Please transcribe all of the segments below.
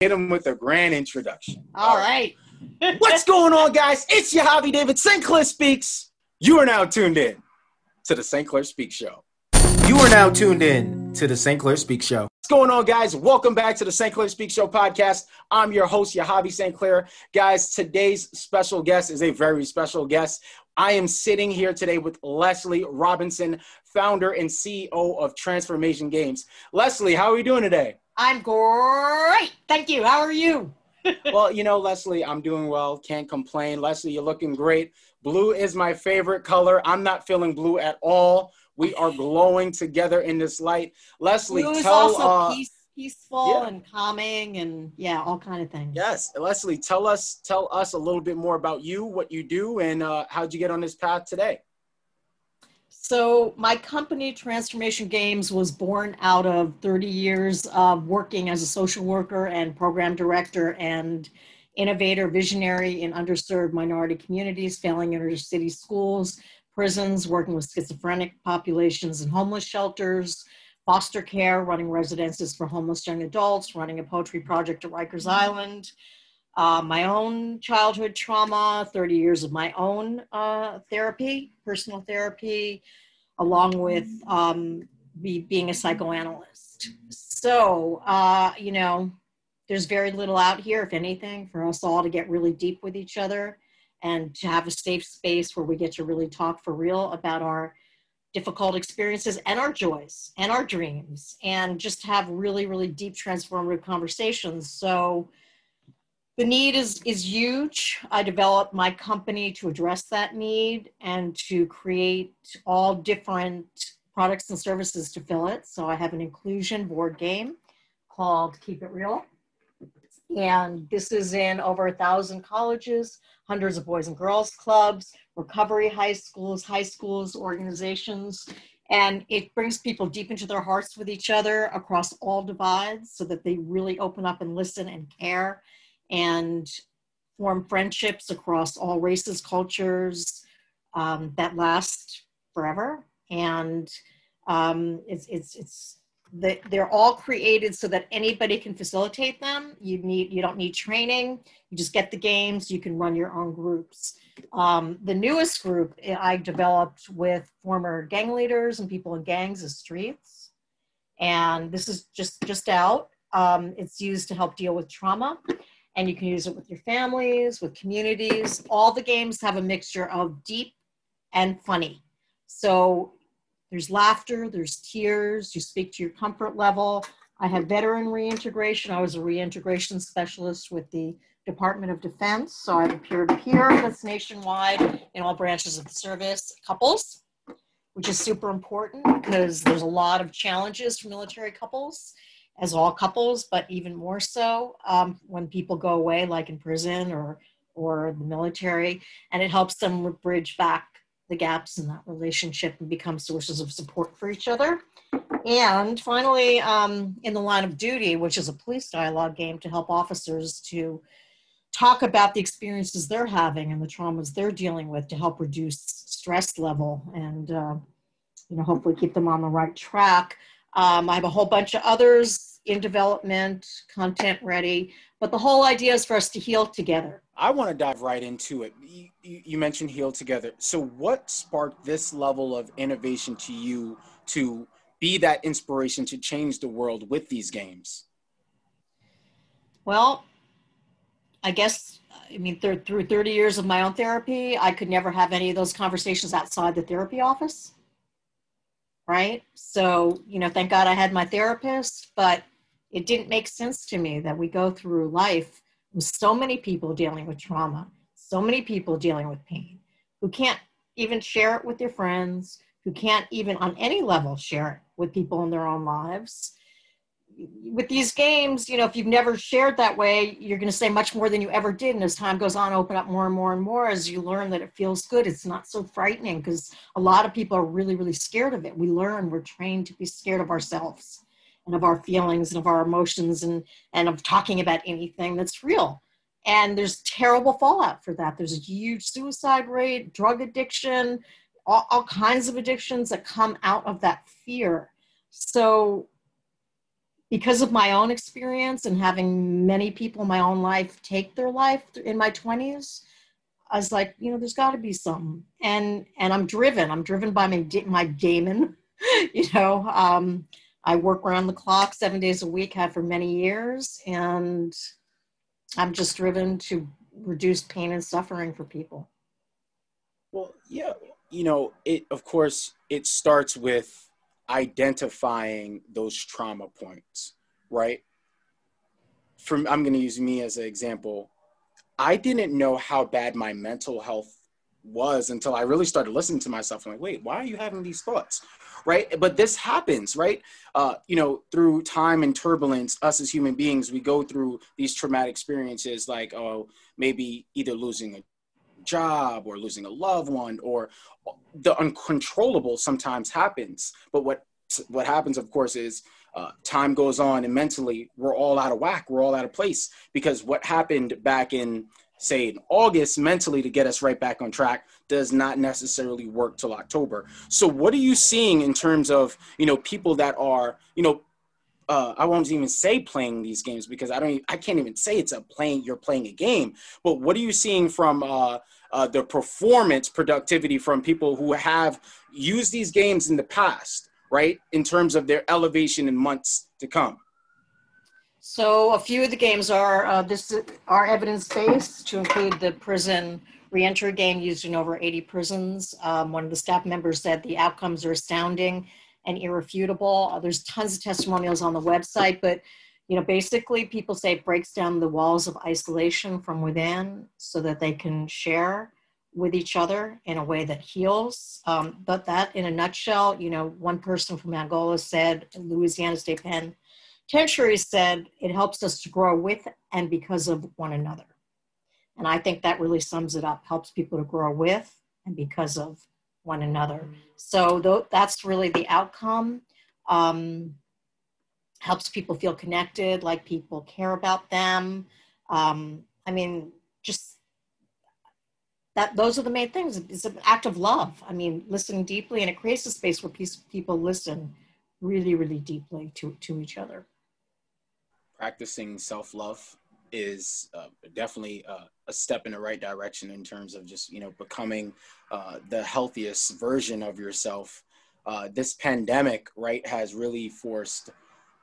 hit them with a grand introduction. All right. What's going on, guys? It's your Javi David St. Clair Speaks. You are now tuned in to the St. Clair Speaks Show. You are now tuned in to the St. Clair Speaks Show. What's going on, guys? Welcome back to the St. Clair Speaks Show podcast. I'm your host, Yahavy St. Clair. Guys, today's special guest is a very special guest. I am sitting here today with Leslie Robinson, founder and CEO of Trance4mation Games. Leslie, how are you doing today? I'm great. Thank you. How are you? well, you know, Leslie, I'm doing well. Can't complain. Leslie, you're looking great. Blue is my favorite color. I'm not feeling blue at all. We are glowing together in this light. Leslie, blue tell also uh, peace, peaceful yeah. and calming and yeah, all kind of things. Yes, Leslie, tell us tell us a little bit more about you, what you do, and uh, how'd you get on this path today? So my company, Trance4mation Games, was born out of 30 years of working as a social worker and program director and innovator, visionary in underserved minority communities, failing inner city schools, prisons, working with schizophrenic populations and homeless shelters, foster care, running residences for homeless young adults, running a poetry project at Rikers Island, uh, my own childhood trauma, 30 years of my own uh, therapy, personal therapy, along with um, be, being a psychoanalyst. So, uh, you know, there's very little out here, if anything, for us all to get really deep with each other and to have a safe space where we get to really talk for real about our difficult experiences and our joys and our dreams and just have really, really deep transformative conversations. So, the need is is huge. I developed my company to address that need and to create all different products and services to fill it. So i have an inclusion board game called keep it real. And this is in over a thousand colleges hundreds of boys and girls clubs recovery high schools high schools organizations. And it brings people deep into their hearts with each other across all divides so that they really open up and listen and care and form friendships across all races, cultures um, that last forever. And um, it's, it's, it's, the, they're all created so that anybody can facilitate them. You need, you don't need training. You just get the games. You can run your own groups. Um, the newest group I developed with former gang leaders and people in gangs is Streets, and this is just just out. Um, it's used to help deal with trauma and you can use it with your families, with communities. All the games have a mixture of deep and funny. So there's laughter, there's tears, you speak to your comfort level. I have veteran reintegration. I was a reintegration specialist with the Department of Defense. So I have a peer to peer that's nationwide in all branches of the service, couples, which is super important because there's a lot of challenges for military couples as all couples, but even more so um, when people go away, like in prison or or the military, and it helps them bridge back the gaps in that relationship and become sources of support for each other. And finally, um, in the line of duty, which is a police dialogue game to help officers to talk about the experiences they're having and the traumas they're dealing with to help reduce stress level and uh, you know hopefully keep them on the right track um, I have a whole bunch of others in development, content ready, but the whole idea is for us to heal together. I want to dive right into it. You, you, mentioned heal together. So, what sparked this level of innovation to you to be that inspiration to change the world with these games? Well, I guess, I mean, th- through 30 years of my own therapy, I could never have any of those conversations outside the therapy office right? So, you know, thank God I had my therapist, but it didn't make sense to me that we go through life with so many people dealing with trauma, so many people dealing with pain, who can't even share it with their friends, who can't even on any level share it with people in their own lives with these games, you know, if you've never shared that way, you're going to say much more than you ever did. And as time goes on, open up more and more and more as you learn that it feels good. It's not so frightening because a lot of people are really, really scared of it. We learn, we're trained to be scared of ourselves and of our feelings and of our emotions and, and of talking about anything that's real. And there's terrible fallout for that. There's a huge suicide rate, drug addiction, all, all kinds of addictions that come out of that fear. So because of my own experience and having many people in my own life take their life in my 20s i was like you know there's got to be something and and i'm driven. I'm driven by my my gaming you know um, i work around the clock seven days a week have for many years and i'm just driven to reduce pain and suffering for people. Well yeah you know it of course it starts with identifying those trauma points, right? From I'm going to use me as an example. I didn't know how bad my mental health was until I really started listening to myself. I'm like, wait, why are you having these thoughts? Right. But this happens, right? Uh, you know, through time and turbulence, us as human beings, we go through these traumatic experiences like, oh, maybe either losing a job or losing a loved one or the uncontrollable sometimes happens but what what happens of course is uh, time goes on and mentally we're all out of whack we're all out of place because what happened back in say in august mentally to get us right back on track does not necessarily work till october so what are you seeing in terms of you know people that are you know uh, I won't even say playing these games because I don't. I can't even say it's a playing. You're playing a game. But what are you seeing from uh, uh, the performance productivity from people who have used these games in the past, right? In terms of their elevation in months to come. So a few of the games are uh, this are evidence based to include the prison reentry game used in over 80 prisons. Um, one of the staff members said the outcomes are astounding and irrefutable. Uh, there's tons of testimonials on the website, but you know, basically people say it breaks down the walls of isolation from within so that they can share with each other in a way that heals. Um, but that in a nutshell, you know, one person from Angola said, Louisiana State Penitentiary said, it helps us to grow with and because of one another. And I think that really sums it up, helps people to grow with and because of one another. So th- that's really the outcome. Um, helps people feel connected, like people care about them. Um, I mean, just that those are the main things. It's an act of love. I mean, listening deeply, and it creates a space where people listen really, really deeply to, to each other. Practicing self love is uh, definitely uh, a step in the right direction in terms of just you know becoming uh, the healthiest version of yourself. Uh, this pandemic, right, has really forced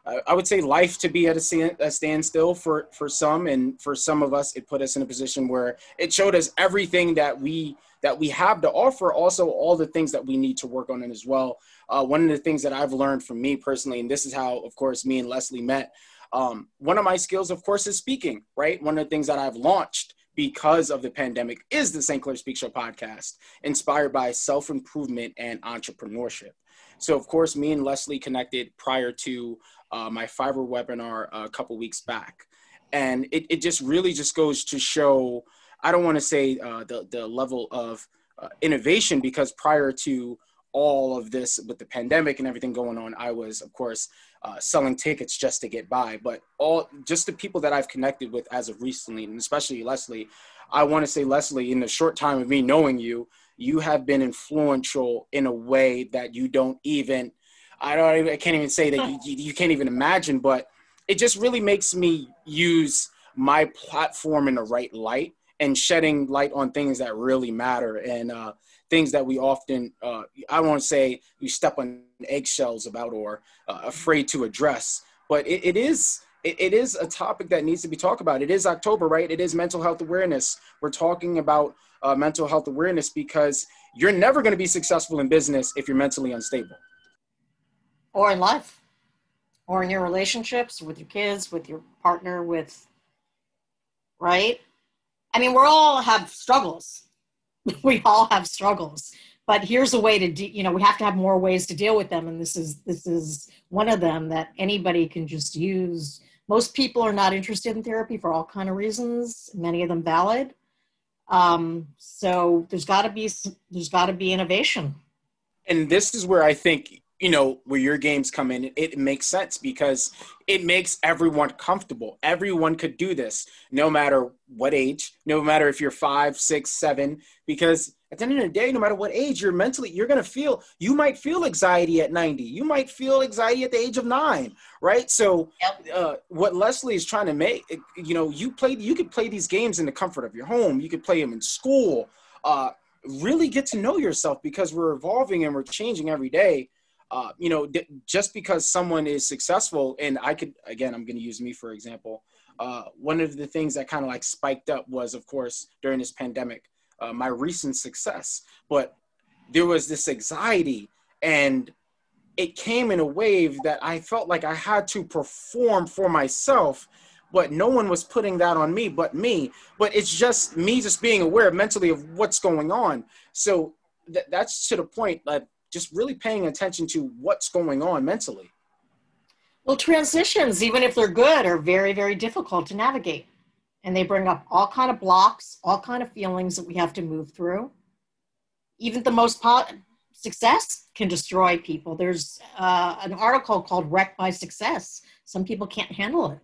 I would say life to be at a, standstill for for some, and for some of us, it put us in a position where it showed us everything that we that we have to offer, also all the things that we need to work on it as well. Uh, one of the things that I've learned from me personally, and this is how, of course, me and Leslie met. Um, one of my skills, of course, is speaking. Right, one of the things that I've launched because of the pandemic is the St. Clair Speak Show podcast, inspired by self improvement and entrepreneurship. So, of course, me and Leslie connected prior to uh, my fiber webinar a couple weeks back. And it, it just really just goes to show, I don't want to say uh, the, the level of uh, innovation because prior to all of this with the pandemic and everything going on, I was, of course, uh, selling tickets just to get by. But all just the people that I've connected with as of recently, and especially Leslie, I want to say, Leslie, in the short time of me knowing you, you have been influential in a way that you don't even I don't even, I can't even say that you, you can't even imagine, but it just really makes me use my platform in the right light and shedding light on things that really matter and uh, things that we often uh, I won't say you step on eggshells about or uh, afraid to address, but it, it is it, it is a topic that needs to be talked about. It is October, right? It is mental health awareness. We're talking about uh, mental health awareness because you're never going to be successful in business if you're mentally unstable. Or in life, or in your relationships with your kids, with your partner, with, right? I mean, we all have struggles. we all have struggles but here's a way to de- you know we have to have more ways to deal with them and this is this is one of them that anybody can just use most people are not interested in therapy for all kind of reasons many of them valid um, so there's got to be there's got to be innovation. And this is where i think you know where your games come in it, makes sense because it makes everyone comfortable. Everyone could do this no matter what age no matter if you're five six seven because at the end of the day no matter what age you're mentally you're going to feel you might feel anxiety at 90 you might feel anxiety at the age of nine right? So uh, what leslie is trying to make you know you play you could play these games in the comfort of your home you could play them in school uh, really get to know yourself because we're evolving and we're changing every day uh, you know, just because someone is successful, and I could, again, I'm going to use me for example. Uh, one of the things that kind of like spiked up was, of course, during this pandemic, uh, my recent success. But there was this anxiety, and it came in a wave that I felt like I had to perform for myself, but no one was putting that on me but me. But it's just me just being aware mentally of what's going on. So th- that's to the point that just really paying attention to what's going on mentally. Well, transitions, even if they're good, are very, very difficult to navigate. And they bring up all kind of blocks, all kind of feelings that we have to move through. Even the most po- success can destroy people. There's uh, an article called Wrecked by Success. Some people can't handle it.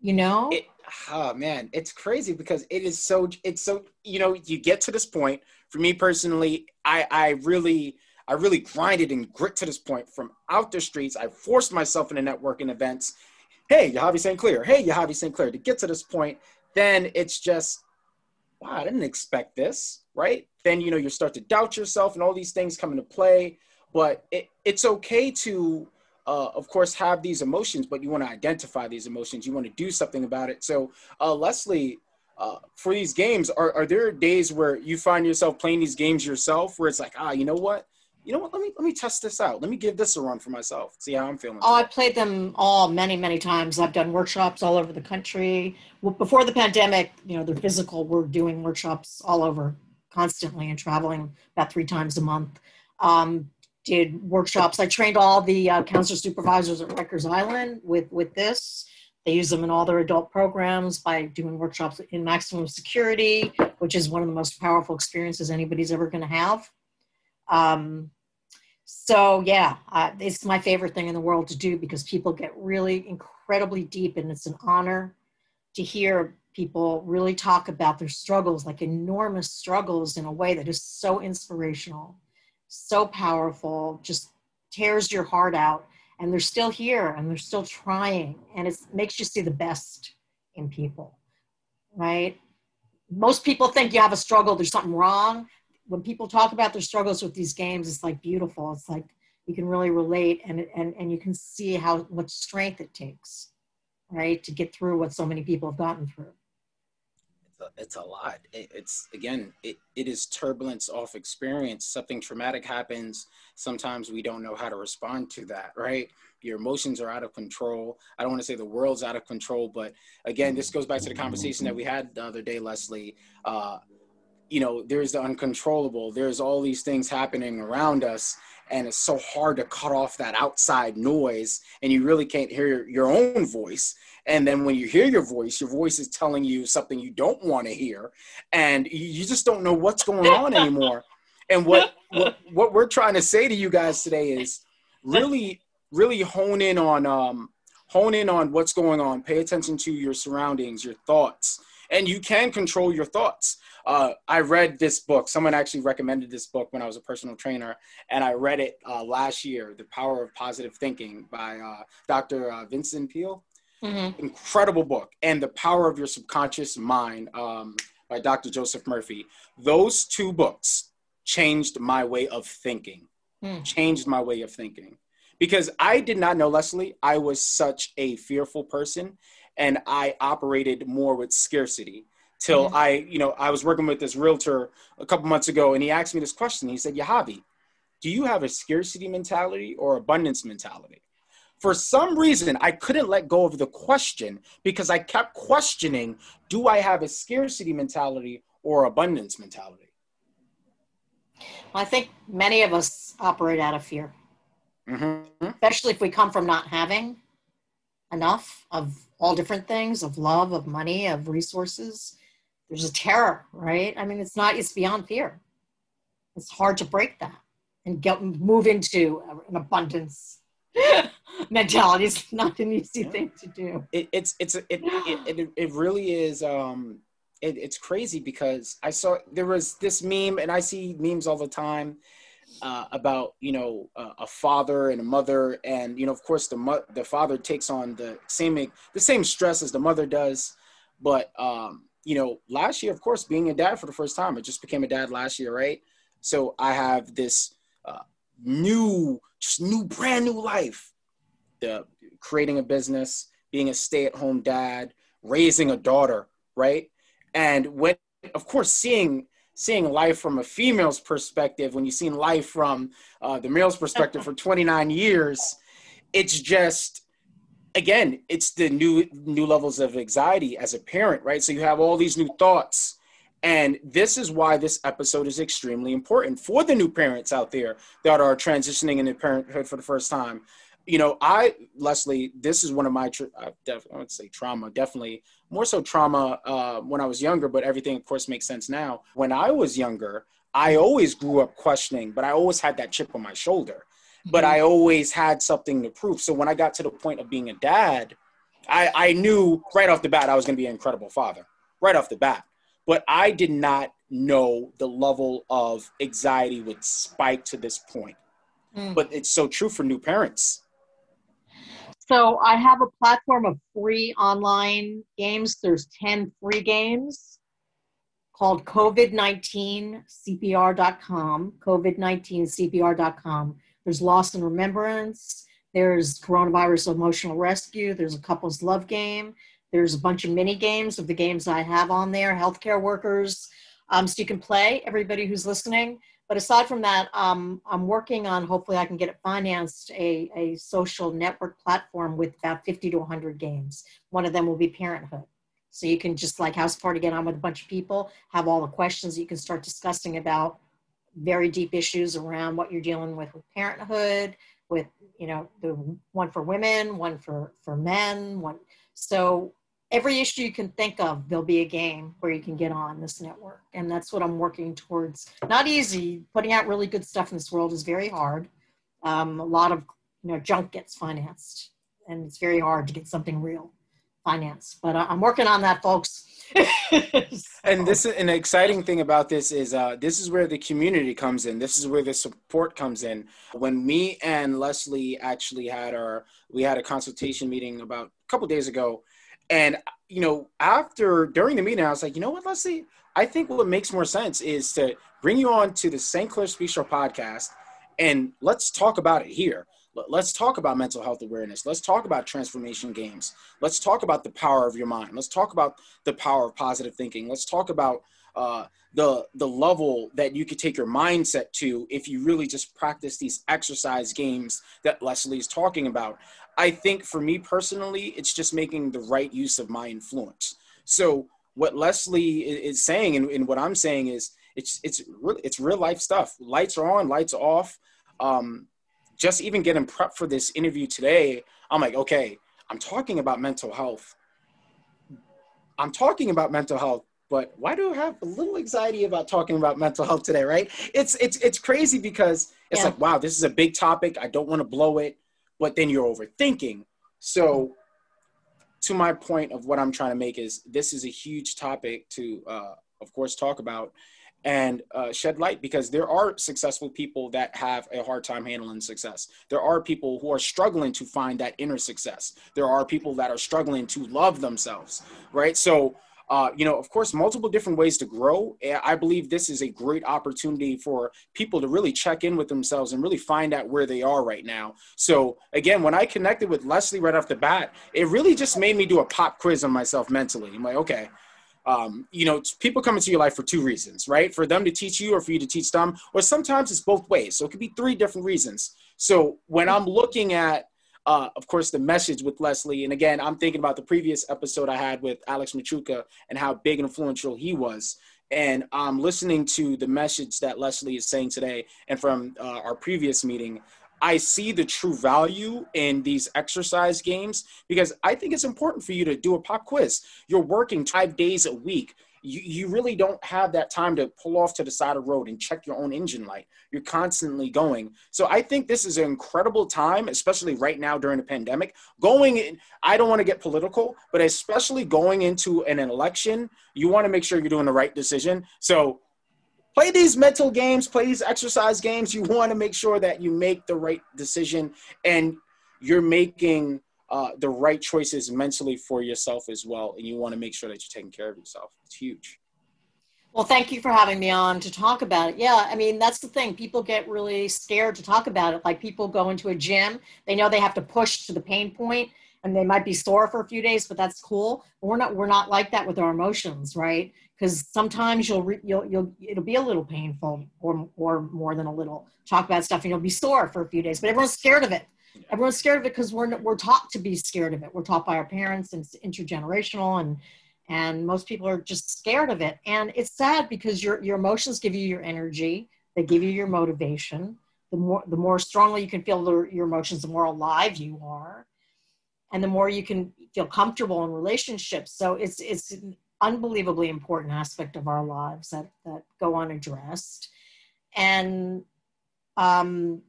You know? It, oh man, it's crazy because it is so, it's so, you know, you get to this point for me personally, I, I really I really grinded and grit to this point from out the streets. I forced myself into networking events. Hey, Yahavy St. Clair. Hey, Yahavy St. Clair. To get to this point, then it's just, wow, I didn't expect this, right? Then, you know, you start to doubt yourself and all these things come into play. But it, it's okay to, uh, of course, have these emotions, but you want to identify these emotions. You want to do something about it. So, uh, Leslie, uh, for these games, are, are there days where you find yourself playing these games yourself where it's like, ah, you know what? You know what? Let me let me test this out. Let me give this a run for myself. See how I'm feeling. Oh, I played them all many, many times. I've done workshops all over the country. Before the pandemic, you know, the physical, we're doing workshops all over constantly and traveling about three times a month. Um, did workshops. I trained all the uh, counselor supervisors at Rikers Island with with this. They use them in all their adult programs by doing workshops in maximum security, which is one of the most powerful experiences anybody's ever going to have. Um, so yeah, uh, it's my favorite thing in the world to do because people get really incredibly deep, and it's an honor to hear people really talk about their struggles, like enormous struggles, in a way that is so inspirational, so powerful, just tears your heart out and they're still here and they're still trying and it makes you see the best in people right? Most people think you have a struggle there's something wrong. When people talk about their struggles with these games it's like beautiful. It's like you can really relate and and, and you can see how much strength it takes right to get through what so many people have gotten through it's a, lot. It, it's again it, it is turbulence off experience. Something traumatic happens. Sometimes we don't know how to respond to that right? Your emotions are out of control. I don't want to say the world's out of control but again this goes back to the conversation that we had the other day leslie. Uh, you know there's the uncontrollable there's all these things happening around us and it's so hard to cut off that outside noise and you really can't hear your own voice. And then when you hear your voice your voice is telling you something you don't want to hear and you just don't know what's going on anymore. And what, what what we're trying to say to you guys today is really really hone in on um hone in on what's going on. Pay attention to your surroundings your thoughts and you can control your thoughts uh, I read this book. Someone actually recommended this book when I was a personal trainer, and I read it uh, last year, The Power of Positive Thinking by uh, Dr. Uh, Vincent Peale. Mm-hmm. Incredible book. And The Power of Your Subconscious Mind um, by Dr. Joseph Murphy. Those two books changed my way of thinking, mm. changed my way of thinking. Because I did not know, Leslie, I was such a fearful person and I operated more with scarcity till mm-hmm. I, you know, I was working with this realtor a couple months ago and he asked me this question. He said, Yahavy, do you have a scarcity mentality or abundance mentality? For some reason, I couldn't let go of the question because I kept questioning do I have a scarcity mentality or abundance mentality? Well, I think many of us operate out of fear, mm-hmm. especially if we come from not having enough of all different things of love, of money, of resources there's a terror, right? I mean, it's not, it's beyond fear. It's hard to break that. and get move into an abundance mentality. It's not an easy yeah. thing to do. It, it's it's it, it, it it really is. Um, it, it's crazy because I saw there was this meme, and I see memes all the time uh, about you know uh, a father and a mother, and you know of course the mo- the father takes on the same the same stress as the mother does, but um, you know last year of course being a dad for the first time, I just became a dad last year, right? So I have this uh, new, just new, brand new life. The creating a business, being a stay-at-home dad, raising a daughter, right? And when, of course, seeing seeing life from a female's perspective, when you've seen life from uh, the male's perspective for 29 years, it's just again, it's the new new levels of anxiety as a parent, right? So you have all these new thoughts. And this is why this episode is extremely important for the new parents out there that are transitioning into parenthood for the first time. You know, I, Leslie, this is one of my, uh, def- I would say trauma, definitely more so trauma uh, when I was younger, but everything, of course, makes sense now. When I was younger, I always grew up questioning, but I always had that chip on my shoulder. But mm-hmm. I always had something to prove. So when I got to the point of being a dad, I, I knew right off the bat I was going to be an incredible father, right off the bat. But I did not know the level of anxiety would spike to this point. Mm. But it's so true for new parents. So I have a platform of free online games. There's 10 free games called COVID19CPR.com, COVID19CPR.com. There's Lost in Remembrance. There's Coronavirus Emotional Rescue. There's a couples love game. There's a bunch of mini games of the games I have on there, healthcare workers. Um, so you can play, everybody who's listening. But aside from that, um, I'm working on, hopefully I can get it financed, a, a social network platform with about 50 to 100 games. One of them will be parenthood. So you can just like house party, get on with a bunch of people, have all the questions you can start discussing about very deep issues around what you're dealing with with parenthood, with, you know, the one for women, one for, for men, one. So every issue you can think of, there'll be a game where you can get on this network. And that's what I'm working towards. Not easy. Putting out really good stuff in this world is very hard. Um, a lot of you know junk gets financed, and it's very hard to get something real financed. But uh, I'm working on that, folks. and this is an exciting thing about this is uh, this is where the community comes in. This is where the support comes in. When me and Leslie actually had our we had a consultation meeting about a couple days ago and you know, after during the meeting, I was like, you know what, Leslie, I think what makes more sense is to bring you on to the St. Clair Speak Show podcast, and let's talk about it here. Let's talk about mental health awareness. Let's talk about Trance4mation games. Let's talk about the power of your mind. Let's talk about the power of positive thinking. Let's talk about uh, the the level that you could take your mindset to if you really just practice these exercise games that Leslie is talking about. I think for me personally, it's just making the right use of my influence. So what Leslie is saying and, and what I'm saying is it's it's really it's real life stuff. Lights are on, lights off. Um, just even getting prepped for this interview today, I'm like, okay, I'm talking about mental health. I'm talking about mental health, but why do I have a little anxiety about talking about mental health today, right? It's it's it's crazy because it's yeah. like, wow, this is a big topic. I don't want to blow it but then you're overthinking. So, to my point of what I'm trying to make is this is a huge topic to, uh, of course, talk about and uh, shed light because there are successful people that have a hard time handling success. There are people who are struggling to find that inner success. There are people that are struggling to love themselves, right? So, uh, you know, of course, multiple different ways to grow. I believe this is a great opportunity for people to really check in with themselves and really find out where they are right now. So, again, when I connected with Leslie right off the bat, it really just made me do a pop quiz on myself mentally. I'm like, okay, um, you know, people come into your life for two reasons, right? For them to teach you or for you to teach them, or sometimes it's both ways. So it could be three different reasons. So when I'm looking at uh, of course, the message with Leslie. And again, I'm thinking about the previous episode I had with Alex Machuca and how big and influential he was. And I'm listening to the message that Leslie is saying today and from uh, our previous meeting. I see the true value in these exercise games because I think it's important for you to do a pop quiz. You're working five days a week you, you really don't have that time to pull off to the side of the road and check your own engine light. You're constantly going. So I think this is an incredible time, especially right now during the pandemic. Going in, I don't want to get political, but especially going into an election, you want to make sure you're doing the right decision. So play these mental games, play these exercise games. You want to make sure that you make the right decision and you're making uh, the right choices mentally for yourself as well. And you want to make sure that you're taking care of yourself. It's huge. Well, thank you for having me on to talk about it. Yeah, I mean, that's the thing. People get really scared to talk about it. Like people go into a gym, they know they have to push to the pain point and they might be sore for a few days, but that's cool. We're not we're not like that with our emotions, right? Because sometimes you'll re, you'll you'll it'll be a little painful or or more than a little. Talk about stuff and you'll be sore for a few days, but everyone's scared of it everyone's scared of it because we're we're taught to be scared of it. We're taught by our parents, and it's intergenerational, and and most people are just scared of it. And it's sad because your your emotions give you your energy, they give you your motivation. The more the more strongly you can feel the, your emotions, the more alive you are, and the more you can feel comfortable in relationships. So it's it's an unbelievably important aspect of our lives that that go unaddressed, and um,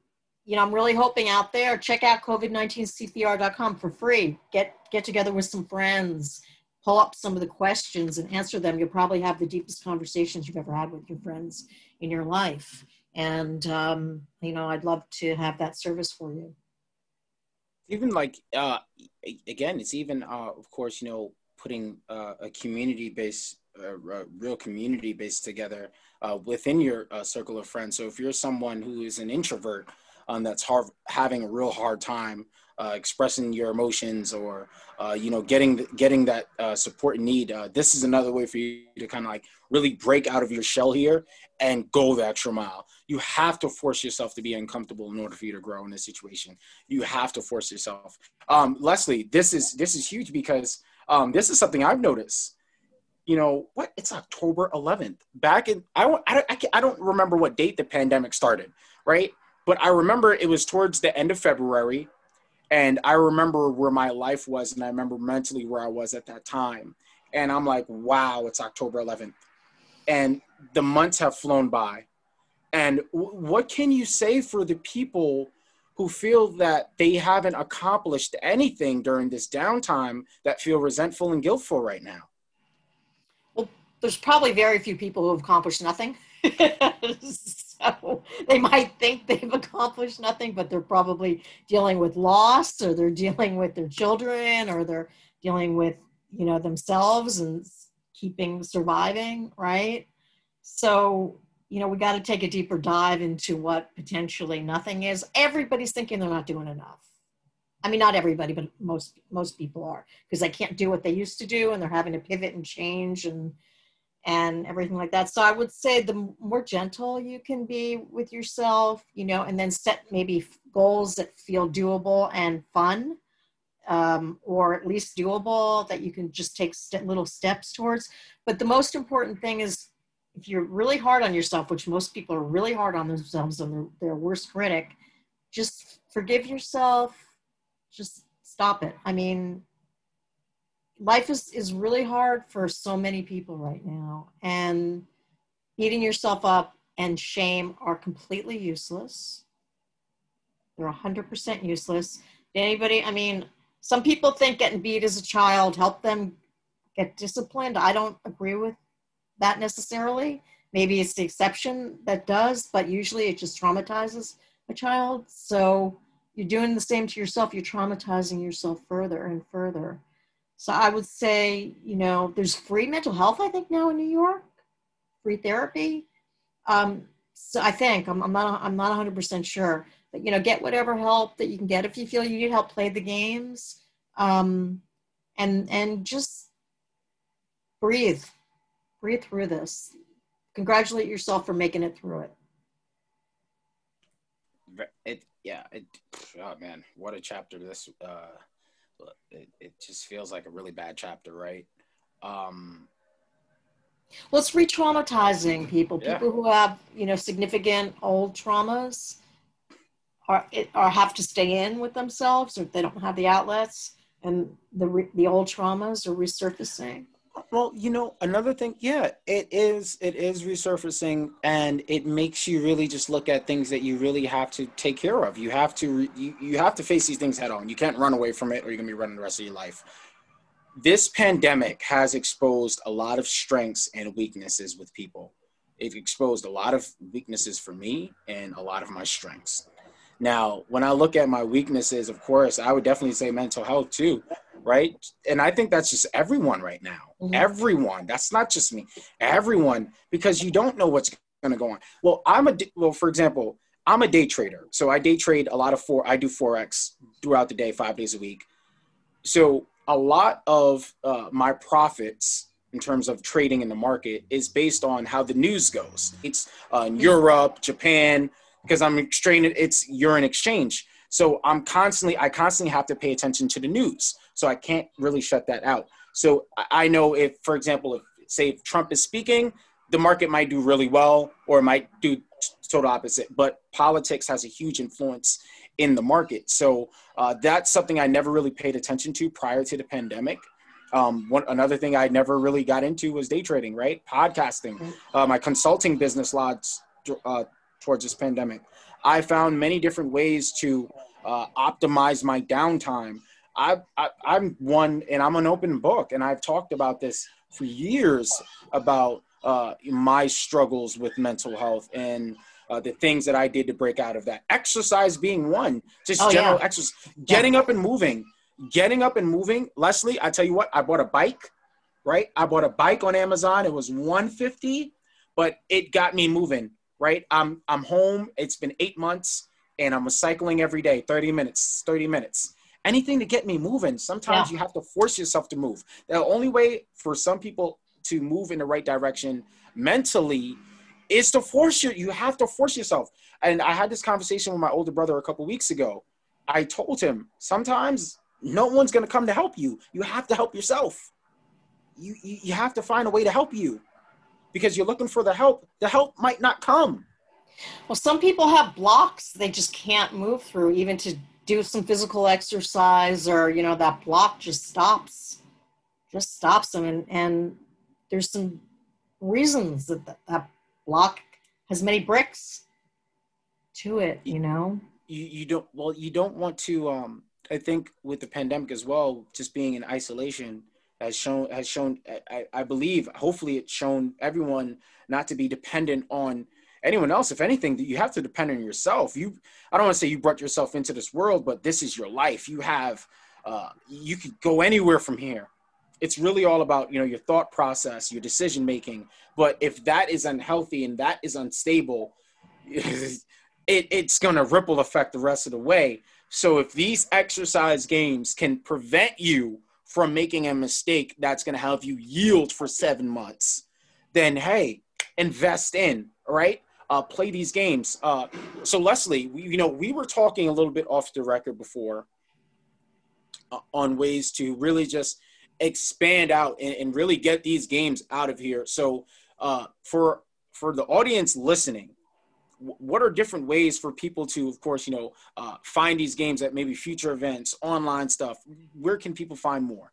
you know, I'm really hoping out there, check out COVID19CPR.com for free. Get get together with some friends, pull up some of the questions and answer them. You'll probably have the deepest conversations you've ever had with your friends in your life. And um, you know, I'd love to have that service for you. Even like uh, again, it's even uh, of course, you know, putting uh, a community based a real community based together uh, within your uh, circle of friends. So if you're someone who is an introvert, um, that's having a real hard time uh, expressing your emotions or uh, you know getting getting that uh, support and need uh, this is another way for you to kind of like really break out of your shell here and go the extra mile. You have to force yourself to be uncomfortable in order for you to grow in this situation. You have to force yourself. Um, leslie this is this is huge because um, this is something i've noticed. You know what it's october 11th back in i I don't, I don't remember what date the pandemic started right but I remember it was towards the end of February, and I remember where my life was, and I remember mentally where I was at that time. And I'm like, wow, it's October 11th. And the months have flown by. And w- what can you say for the people who feel that they haven't accomplished anything during this downtime that feel resentful and guiltful right now? Well, there's probably very few people who have accomplished nothing. so they might think they've accomplished nothing, but they're probably dealing with loss or they're dealing with their children or they're dealing with, you know, themselves and keeping surviving, right? So, you know, we got to take a deeper dive into what potentially nothing is. Everybody's thinking they're not doing enough. I mean, not everybody, but most most people are because they can't do what they used to do, and they're having to pivot and change and and everything like that. So I would say the more gentle you can be with yourself, you know, and then set maybe goals that feel doable and fun, um, or at least doable that you can just take st- little steps towards. But the most important thing is if you're really hard on yourself, which most people are really hard on themselves and their, their worst critic, just forgive yourself. Just stop it. I mean, life is, is really hard for so many people right now. And beating yourself up and shame are completely useless. They're 100% useless. Anybody, I mean, some people think getting beat as a child helped them get disciplined. I don't agree with that necessarily. Maybe it's the exception that does, but usually it just traumatizes a child. So you're doing the same to yourself, you're traumatizing yourself further and further. So I would say, you know, there's free mental health, I think, now in New York, free therapy. Um, so I think I'm, I'm not I'm not 100 percent sure, but you know, get whatever help that you can get if you feel you need help. Play the games, um, and and just breathe, breathe through this. Congratulate yourself for making it through it. It yeah, it oh man, what a chapter this uh it, it just feels like a really bad chapter, right? Um, well, it's re-traumatizing people. Yeah. People who have you know significant old traumas are or have to stay in with themselves, or they don't have the outlets, and the the old traumas are resurfacing. Well, you know, another thing, yeah, it is it is resurfacing and it makes you really just look at things that you really have to take care of. You have to you, you have to face these things head on. You can't run away from it or you're going to be running the rest of your life. This pandemic has exposed a lot of strengths and weaknesses with people. It exposed a lot of weaknesses for me and a lot of my strengths. Now, when I look at my weaknesses, of course, I would definitely say mental health too right? And I think that's just everyone right now. Mm-hmm. Everyone. That's not just me. Everyone, because you don't know what's going to go on. Well, I'm a well, for example, I'm a day trader, so I day trade a lot of four. I do forex throughout the day, five days a week. So a lot of uh, my profits in terms of trading in the market is based on how the news goes. It's uh, in Europe, Japan, because I'm trading. It's you're in exchange. So I'm constantly, I constantly have to pay attention to the news. So I can't really shut that out. So I know if, for example, if say if Trump is speaking, the market might do really well or it might do total opposite. But politics has a huge influence in the market. So uh, that's something I never really paid attention to prior to the pandemic. Um, one, another thing I never really got into was day trading, right? Podcasting, mm-hmm. uh, my consulting business lots uh, towards this pandemic. I found many different ways to uh, optimize my downtime. I, I, I'm one, and I'm an open book, and I've talked about this for years about uh, my struggles with mental health and uh, the things that I did to break out of that. Exercise being one, just oh, general yeah. exercise, getting yeah. up and moving, getting up and moving. Leslie, I tell you what, I bought a bike, right? I bought a bike on Amazon. It was 150, but it got me moving right? I'm I'm home. It's been eight months, and I'm cycling every day, 30 minutes, 30 minutes. Anything to get me moving. Sometimes yeah. you have to force yourself to move. The only way for some people to move in the right direction mentally is to force you. You have to force yourself. And I had this conversation with my older brother a couple weeks ago. I told him sometimes no one's going to come to help you. You have to help yourself. You, you, you have to find a way to help you because you're looking for the help. The help might not come. Well, some people have blocks they just can't move through, even to do some physical exercise, or you know, that block just stops, just stops them. And, and there's some reasons that that block has many bricks to it, you know. You, you don't well you don't want to um I think with the pandemic as well, just being in isolation, has shown has shown I, I believe hopefully it's shown everyone not to be dependent on anyone else. If anything you have to depend on yourself. You i don't want to say you brought yourself into this world but this is your life. You have uh, you could go anywhere from here. It's really all about you know your thought process your decision making. But if that is unhealthy and that is unstable it, it's going to ripple affect the rest of the way. So if these exercise games can prevent you from making a mistake that's going to help you yield for seven months, then hey, invest in, right? Uh, play these games. Uh, so Leslie, we, you know, we were talking a little bit off the record before uh, on ways to really just expand out and, and, really get these games out of here. So uh, for for the audience listening, what are different ways for people to, of course, you know, uh, find these games at maybe future events, online stuff? Where can people find more?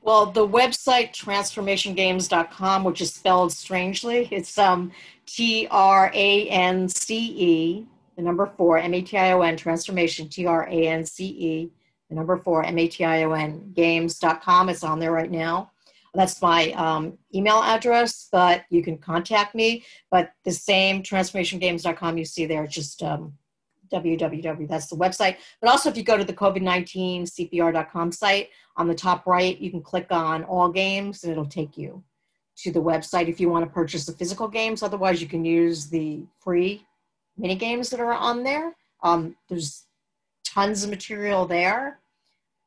Well, the website trance4mationgames.com, which is spelled strangely, it's um, T R A N C E, the number four, M A T I O N, transformation, T R A N C E, the number four, M A T I O N, games.com. It's on there right now. That's my um, email address, but you can contact me. But the same trance4mationgames.com you see there, just um, www. That's the website. But also, if you go to the COVID 19 CPR.com site, on the top right, you can click on all games and it'll take you to the website if you want to purchase the physical games. Otherwise, you can use the free mini games that are on there. Um, there's tons of material there.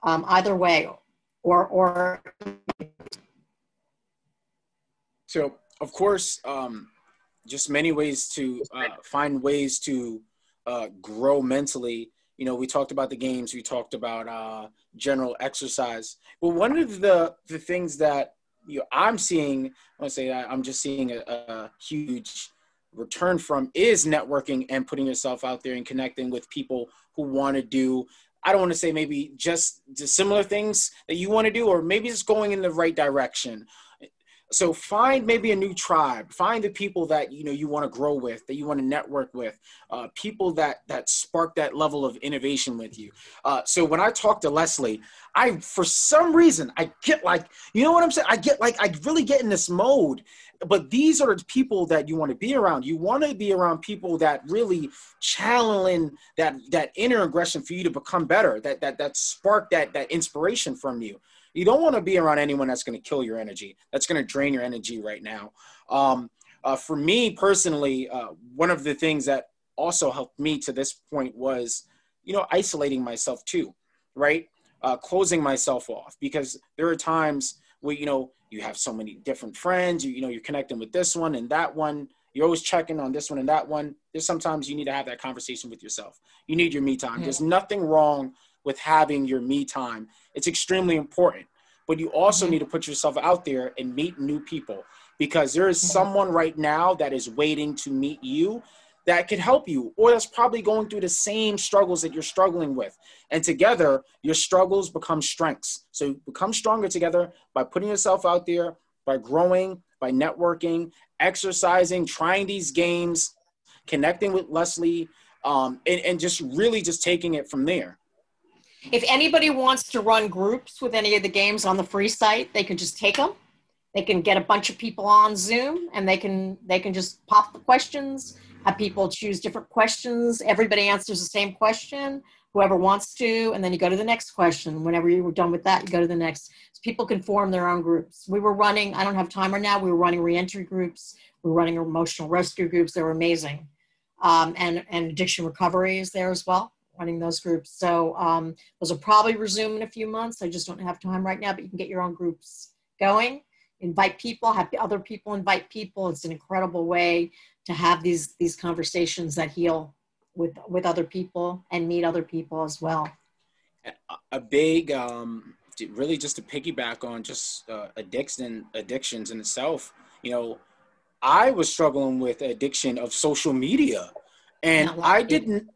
Um, either way, or or so, of course, um, just many ways to uh, find ways to uh, grow mentally. You know, we talked about the games, we talked about uh, general exercise. Well, one of the the things that you know, I'm seeing, I want to say I'm just seeing a, a huge return from is networking and putting yourself out there and connecting with people who want to do I don't want to say maybe just, just similar things that you want to do, or maybe just going in the right direction. So find maybe a new tribe. Find the people that you know you want to grow with, that you want to network with, uh, people that that spark that level of innovation with you. Uh, so when I talk to Leslie, I for some reason I get like you know what I'm saying. I get like I really get in this mode. But these are the people that you want to be around. You want to be around people that really challenge that that inner aggression for you to become better. That that that spark that that inspiration from you you don't want to be around anyone that's going to kill your energy that's going to drain your energy right now. Um, uh, for me personally uh, one of the things that also helped me to this point was you know isolating myself too right? Uh, closing myself off because there are times where you know you have so many different friends you, you know you're connecting with this one and that one. You're always checking on this one and that one. There's sometimes you need to have that conversation with yourself. You need your me time. There's nothing wrong with having your me time. It's extremely important. But you also mm-hmm. need to put yourself out there and meet new people because there is mm-hmm. someone right now that is waiting to meet you that could help you or that's probably going through the same struggles that you're struggling with. And together, your struggles become strengths. So become stronger together by putting yourself out there, by growing, by networking, exercising, trying these games, connecting with Leslie, um, and, and just really just taking it from there. If anybody wants to run groups with any of the games on the free site, they can just take them. They can get a bunch of people on Zoom and they can they can just pop the questions, have people choose different questions. Everybody answers the same question, whoever wants to, and then you go to the next question. Whenever you were done with that, you go to the next. So people can form their own groups. We were running, I don't have time right now, we were running reentry groups, we were running emotional rescue groups. They were amazing. Um, and, and addiction recovery is there as well running those groups. So um, those will probably resume in a few months. I just don't have time right now, but you can get your own groups going. Invite people, have other people invite people. It's an incredible way to have these these conversations that heal with with other people and meet other people as well. A big, um, really, just to piggyback on just uh, addiction addictions in itself. You know, I was struggling with addiction of social media, and I didn't.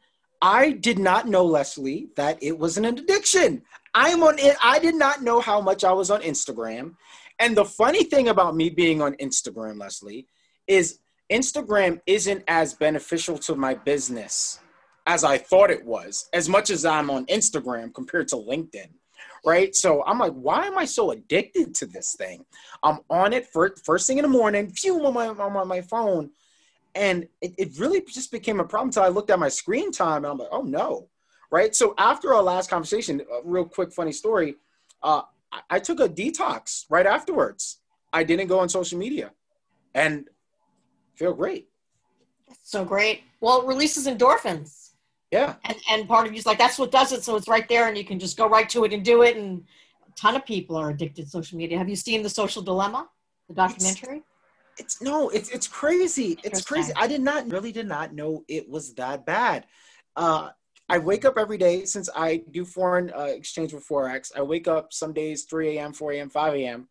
I did not know, Leslie, that it was an addiction. I'm on it. I did not know how much I was on Instagram. And the funny thing about me being on Instagram, Leslie, is Instagram isn't as beneficial to my business as I thought it was, as much as I'm on Instagram compared to LinkedIn. Right. So I'm like, why am I so addicted to this thing? I'm on it first, first thing in the morning, phew, on my, on my phone and it, it really just became a problem until I looked at my screen time and I'm like, oh no. Right. So after our last conversation, a real quick funny story, uh, I, I took a detox right afterwards. I didn't go on social media and feel great. That's so great. Well, it releases endorphins. Yeah. And, and part of you's like, that's what does it. So it's right there and you can just go right to it and do it. And a ton of people are addicted to social media. Have you seen The Social Dilemma, the documentary? It's, it's no, it's it's crazy. It's crazy. I did not really did not know it was that bad. Uh, I wake up every day since I do foreign uh, exchange with Forex. I wake up some days 3 a.m., 4 a.m., 5 a.m.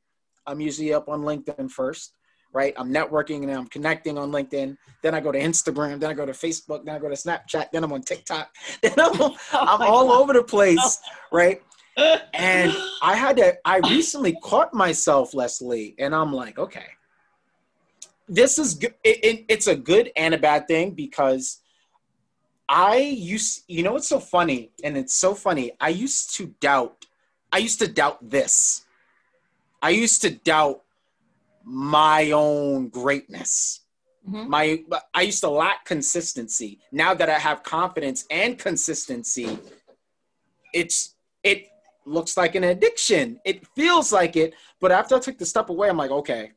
I'm usually up on LinkedIn first, right? I'm networking and I'm connecting on LinkedIn. Then I go to Instagram. Then I go to Facebook. Then I go to Snapchat. Then I'm on TikTok. Then I'm, oh I'm all God. over the place, right? and I had to, I recently caught myself, Leslie, and I'm like, okay, this is good. It, it, it's a good and a bad thing because I used, you know, it's so funny, and it's so funny. I used to doubt. I used to doubt this. I used to doubt my own greatness. Mm-hmm. My, I used to lack consistency. Now that I have confidence and consistency, it's it looks like an addiction. It feels like it, but after I took the step away, I'm like, okay,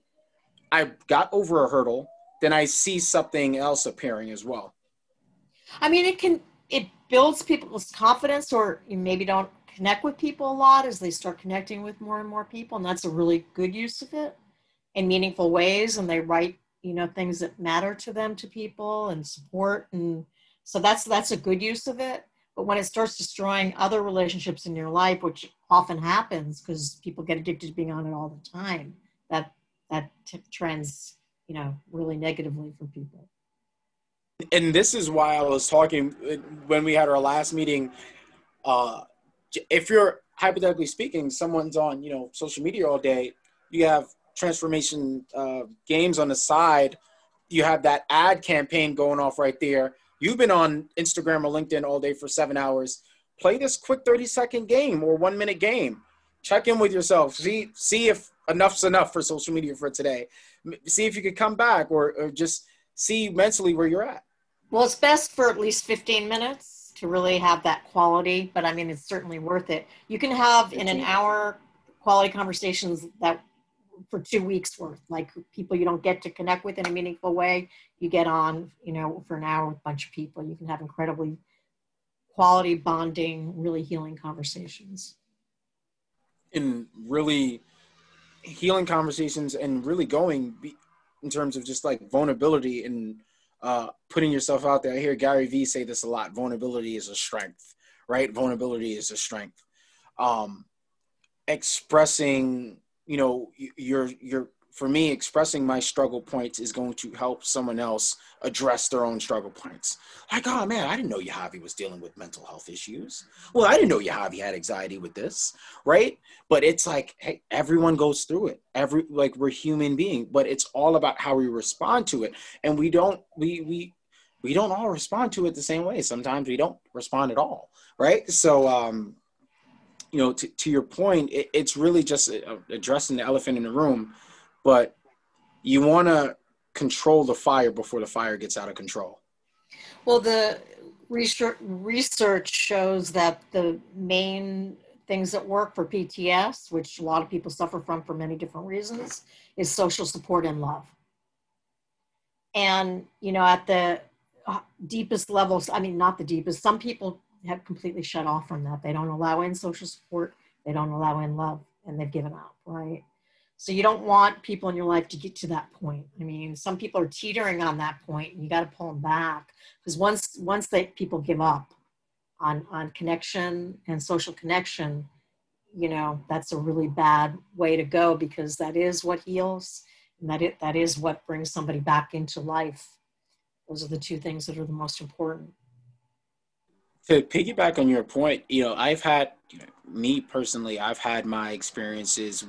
I got over a hurdle, then I see something else appearing as well. I mean, it can it builds people's confidence, or you maybe don't connect with people a lot as they start connecting with more and more people, and that's a really good use of it in meaningful ways. And they write, you know, things that matter to them to people and support, and so that's that's a good use of it. But when it starts destroying other relationships in your life, which often happens because people get addicted to being on it all the time, that that t- trends, you know, really negatively for people. And this is why I was talking when we had our last meeting uh, if you're hypothetically speaking, someone's on you know social media all day, you have Trance4mation uh, games on the side, you have that ad campaign going off right there. You've been on Instagram or LinkedIn all day for seven hours. Play this quick 30 second game or one minute game. Check in with yourself. See see if enough's enough for social media for today. See if you could come back or, or just see mentally where you're at. Well, it's best for at least 15 minutes to really have that quality, but I mean, it's certainly worth it. You can have in an hour quality conversations that for two weeks worth, like people you don't get to connect with in a meaningful way, you get on, you know, for an hour with a bunch of people. You can have incredibly quality bonding, really healing conversations. In really healing conversations and really going in terms of just like vulnerability and uh, putting yourself out there. I hear Gary Vee say this a lot. Vulnerability is a strength, right? Vulnerability is a strength. Um, expressing, you know, your your for me, expressing my struggle points is going to help someone else address their own struggle points. Like, oh man, I didn't know Yahavy was dealing with mental health issues. Well, I didn't know Yahavy had anxiety with this, right? But it's like, hey, everyone goes through it. Every like we're human being, but it's all about how we respond to it. And we don't we we we don't all respond to it the same way. Sometimes we don't respond at all, right? So um you know, to, to your point, it, it's really just uh, addressing the elephant in the room but you want to control the fire before the fire gets out of control. Well, the research shows that the main things that work for PTS, which a lot of people suffer from for many different reasons, is social support and love. And you know, at the uh, deepest levels, I mean, not the deepest. Some people have completely shut off from that. They don't allow in social support. They don't allow in love, and they've given up. Right. So you don't want people in your life to get to that point. I mean, some people are teetering on that point, and you got to pull them back because once once they people give up on on connection and social connection, you know that's a really bad way to go because that is what heals, and that it that is what brings somebody back into life. Those are the two things that are the most important. To piggyback on your point, you know, I've had you know, me personally, I've had my experiences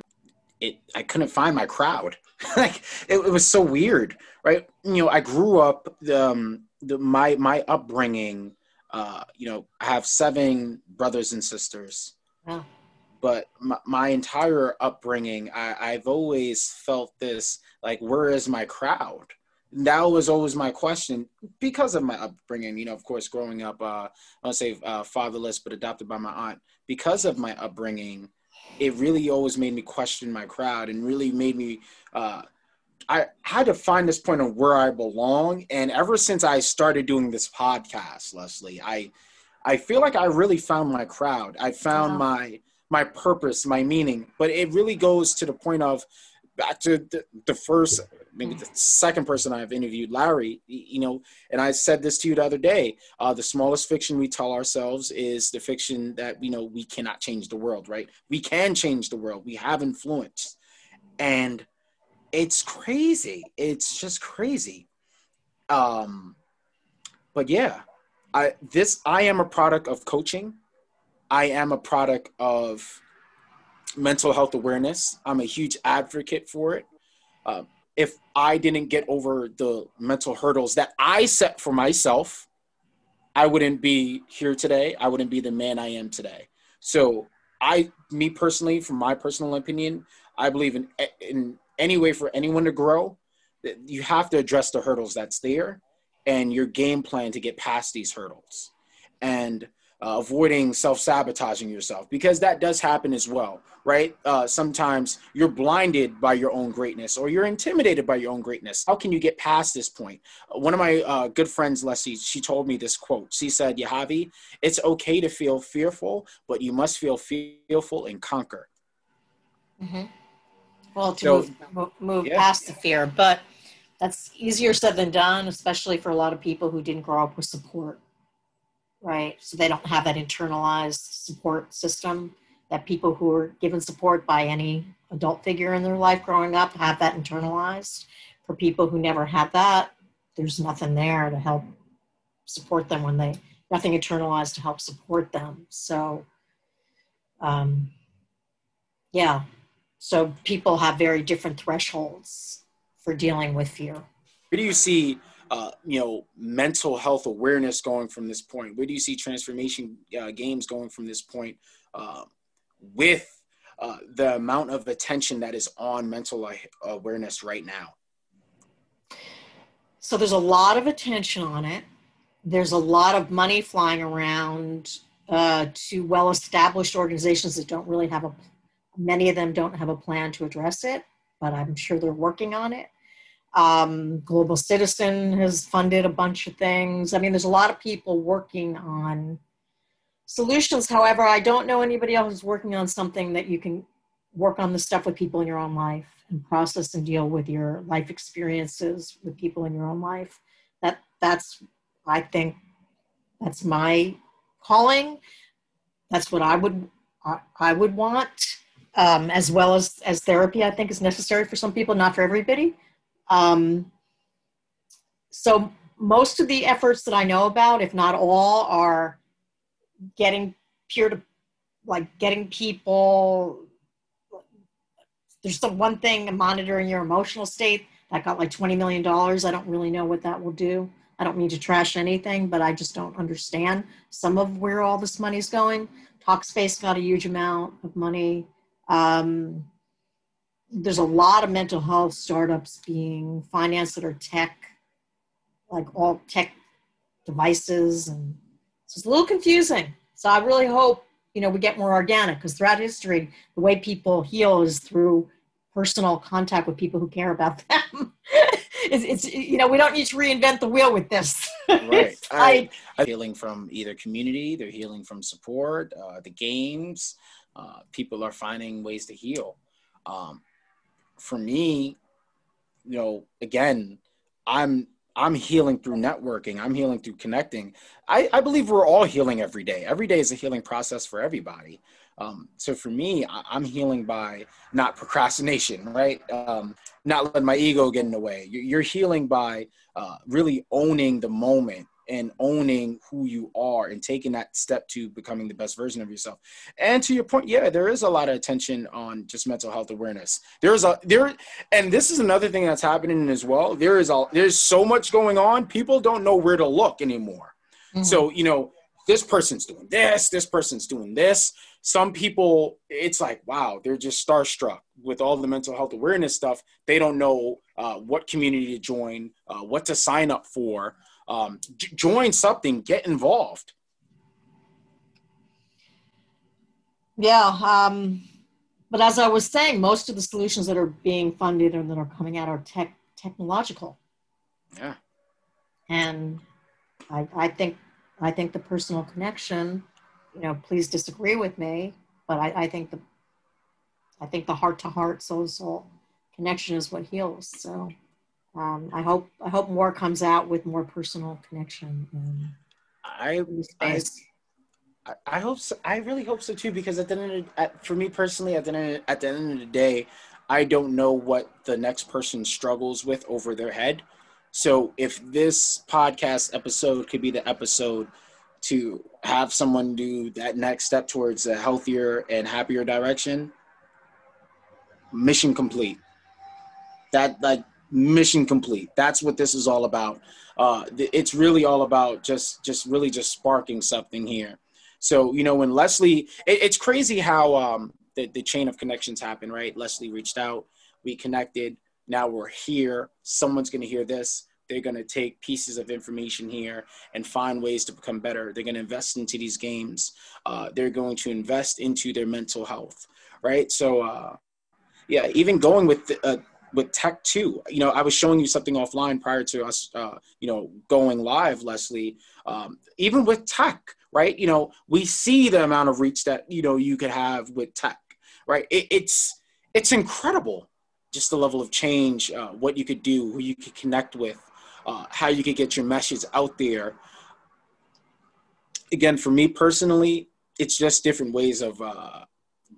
it I couldn't find my crowd. like it, it, was so weird, right? You know, I grew up um the my my upbringing. Uh, you know, I have seven brothers and sisters. Oh. But my, my entire upbringing, I, I've always felt this like, where is my crowd? that was always my question because of my upbringing. You know, of course, growing up, uh, I don't say uh, fatherless, but adopted by my aunt. Because of my upbringing, it really always made me question my crowd and really made me uh, I had to find this point of where I belong. And ever since I started doing this podcast, Leslie, I I feel like I really found my crowd. I found uh-huh. my my purpose, my meaning. But it really goes to the point of back to the, the first maybe the second person I've interviewed, Larry, you know, and I said this to you the other day. Uh, the smallest fiction we tell ourselves is the fiction that, you know, we cannot change the world, right? We can change the world. We have influence. And it's crazy. It's just crazy. Um, but yeah, I, this, I am a product of coaching. I am a product of mental health awareness. I'm a huge advocate for it. Uh, if I didn't get over the mental hurdles that I set for myself, I wouldn't be here today. I wouldn't be the man I am today. So I, me personally, from my personal opinion, I believe in in any way for anyone to grow, you have to address the hurdles that's there and your game plan to get past these hurdles. And uh, avoiding self-sabotaging yourself because that does happen as well right? Uh, sometimes you're blinded by your own greatness or you're intimidated by your own greatness. How can you get past this point? Uh, one of my uh, good friends leslie she told me this quote. She said yahavy it's okay to feel fearful but you must feel fearful and conquer. Mm-hmm. well to so, move, move yeah. past the fear but that's easier said than done especially for a lot of people who didn't grow up with support right? So they don't have that internalized support system that people who are given support by any adult figure in their life growing up have that internalized. For people who never had that, there's nothing there to help support them when they nothing internalized to help support them. So, um, yeah, so people have very different thresholds for dealing with fear. Where do you see, uh, you know, mental health awareness going from this point? Where do you see Trance4mation uh, games going from this point uh, with uh, the amount of attention that is on mental awareness right now? So there's a lot of attention on it. There's a lot of money flying around uh, to well-established organizations that don't really have a. Many of them don't have a plan to address it, but I'm sure they're working on it. Um, Global Citizen has funded a bunch of things. I mean, there's a lot of people working on solutions. However, I don't know anybody else who's working on something that you can work on the stuff with people in your own life and process and deal with your life experiences with people in your own life. That that's I think that's my calling. That's what I would I, I would want, um, as well as as therapy. I think is necessary for some people, not for everybody. Um, so most of the efforts that I know about, if not all, are getting peer to like getting people there's the one thing monitoring your emotional state that got like 20 million dollars. I don't really know what that will do. I don't mean to trash anything but i just don't understand some of where all this money's going. Talkspace got a huge amount of money. Um, there's a lot of mental health startups being financed that are tech like all tech devices and it's a little confusing. So i really hope you know we get more organic because throughout history the way people heal is through personal contact with people who care about them. It's, it's, you know we don't need to reinvent the wheel with this. Right. I, I, healing from either community they're healing from support uh, the games uh, people are finding ways to heal. Um, for me you know again i'm I'm healing through networking. I'm healing through connecting. I, I believe we're all healing every day. Every day is a healing process for everybody. Um, so for me, I, am healing by not procrastination, right? Um, not letting my ego get in the way. You're healing by uh, really owning the moment and owning who you are and taking that step to becoming the best version of yourself. And to your point, yeah, there is a lot of attention on just mental health awareness. There is a there and this is another thing that's happening as well. There is a there's so much going on. People don't know where to look anymore. Mm-hmm. So, you know, this person's doing this, this person's doing this. Some people, it's like, wow, they're just starstruck with all the mental health awareness stuff. They don't know uh, what community to join, uh, what to sign up for um, j- join something, get involved. Yeah. Um, but as I was saying, most of the solutions that are being funded and that are coming out are tech technological. Yeah. And I, I think I think the personal connection, you know, please disagree with me, but I, I think the I think the heart to heart, soul to soul connection is what heals. So um, I hope I hope more comes out with more personal connection. I, I, I hope so. I really hope so too because at the end of, at, for me personally at the end at the end of the day, I don't know what the next person struggles with over their head. So if this podcast episode could be the episode to have someone do that next step towards a healthier and happier direction, mission complete. That like mission complete. That's what this is all about. Uh, it's really all about just just really just sparking something here. So you know when Leslie, it, it's crazy how um, the the chain of connections happen, right? Leslie reached out, we connected. Now we're here. Someone's going to hear this. They're going to take pieces of information here and find ways to become better. They're going to invest into these games. Uh, they're going to invest into their mental health, right? So, uh, yeah, even going with the, uh, with tech too. You know, I was showing you something offline prior to us, uh, you know, going live, Leslie. Um, even with tech, right? You know, we see the amount of reach that you know you could have with tech, right? It, it's it's incredible, just the level of change, uh, what you could do, who you could connect with, uh, how you could get your message out there. Again, for me personally, it's just different ways of uh,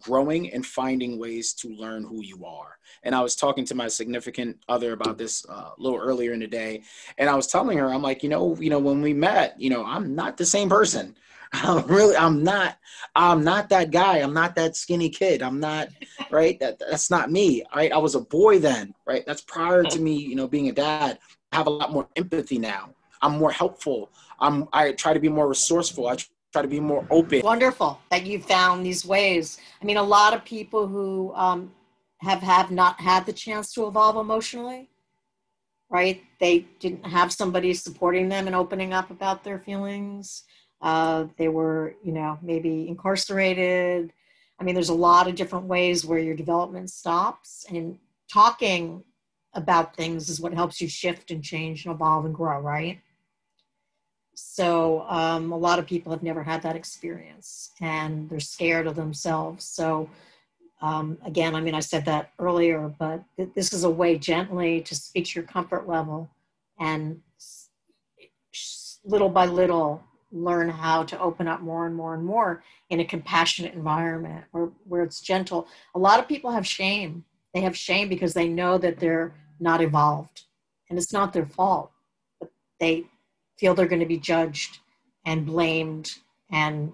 growing and finding ways to learn who you are. And I was talking to my significant other about this uh, a little earlier in the day, and I was telling her, I'm like, you know, you know, when we met, you know, I'm not the same person. I'm really, I'm not, I'm not that guy. I'm not that skinny kid. I'm not, right? That that's not me. Right? I was a boy then, right? That's prior to me, you know, being a dad. I have a lot more empathy now. I'm more helpful. I'm, I try to be more resourceful. I try to be more open. Wonderful that you found these ways. I mean, a lot of people who um, have have not had the chance to evolve emotionally, right? They didn't have somebody supporting them and opening up about their feelings. Uh, they were, you know, maybe incarcerated. I mean, there's a lot of different ways where your development stops, and talking about things is what helps you shift and change and evolve and grow, right? So um, a lot of people have never had that experience and they're scared of themselves. So um, again, I mean, I said that earlier, but th- this is a way gently to speak to your comfort level and little by little learn how to open up more and more and more in a compassionate environment where, where it's gentle. A lot of people have shame. They have shame because they know that they're not evolved and it's not their fault. But they feel they're going to be judged and blamed and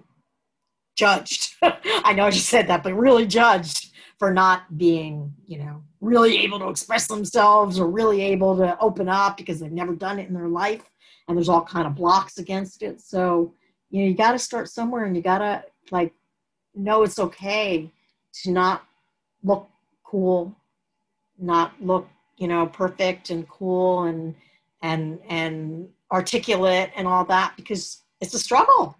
judged. I know I just said that, but really judged for not being, you know, really able to express themselves or really able to open up because they've never done it in their life and there's all kind of blocks against it. So, you know, you got to start somewhere and you got to like know it's okay to not look cool, not look, you know, perfect and cool and and and articulate and all that because it's a struggle.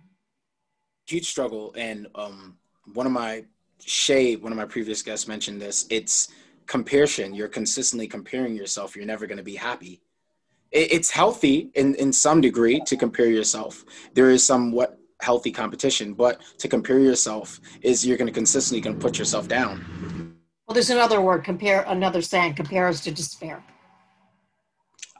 Huge struggle. And um, one of my Shay, one of my previous guests mentioned this. It's comparison. You're consistently comparing yourself. You're never going to be happy. It, it's healthy in, in some degree to compare yourself. There is somewhat healthy competition, but to compare yourself is you're going to consistently going to put yourself down. Well, there's another word, compare, another saying, compare is to despair.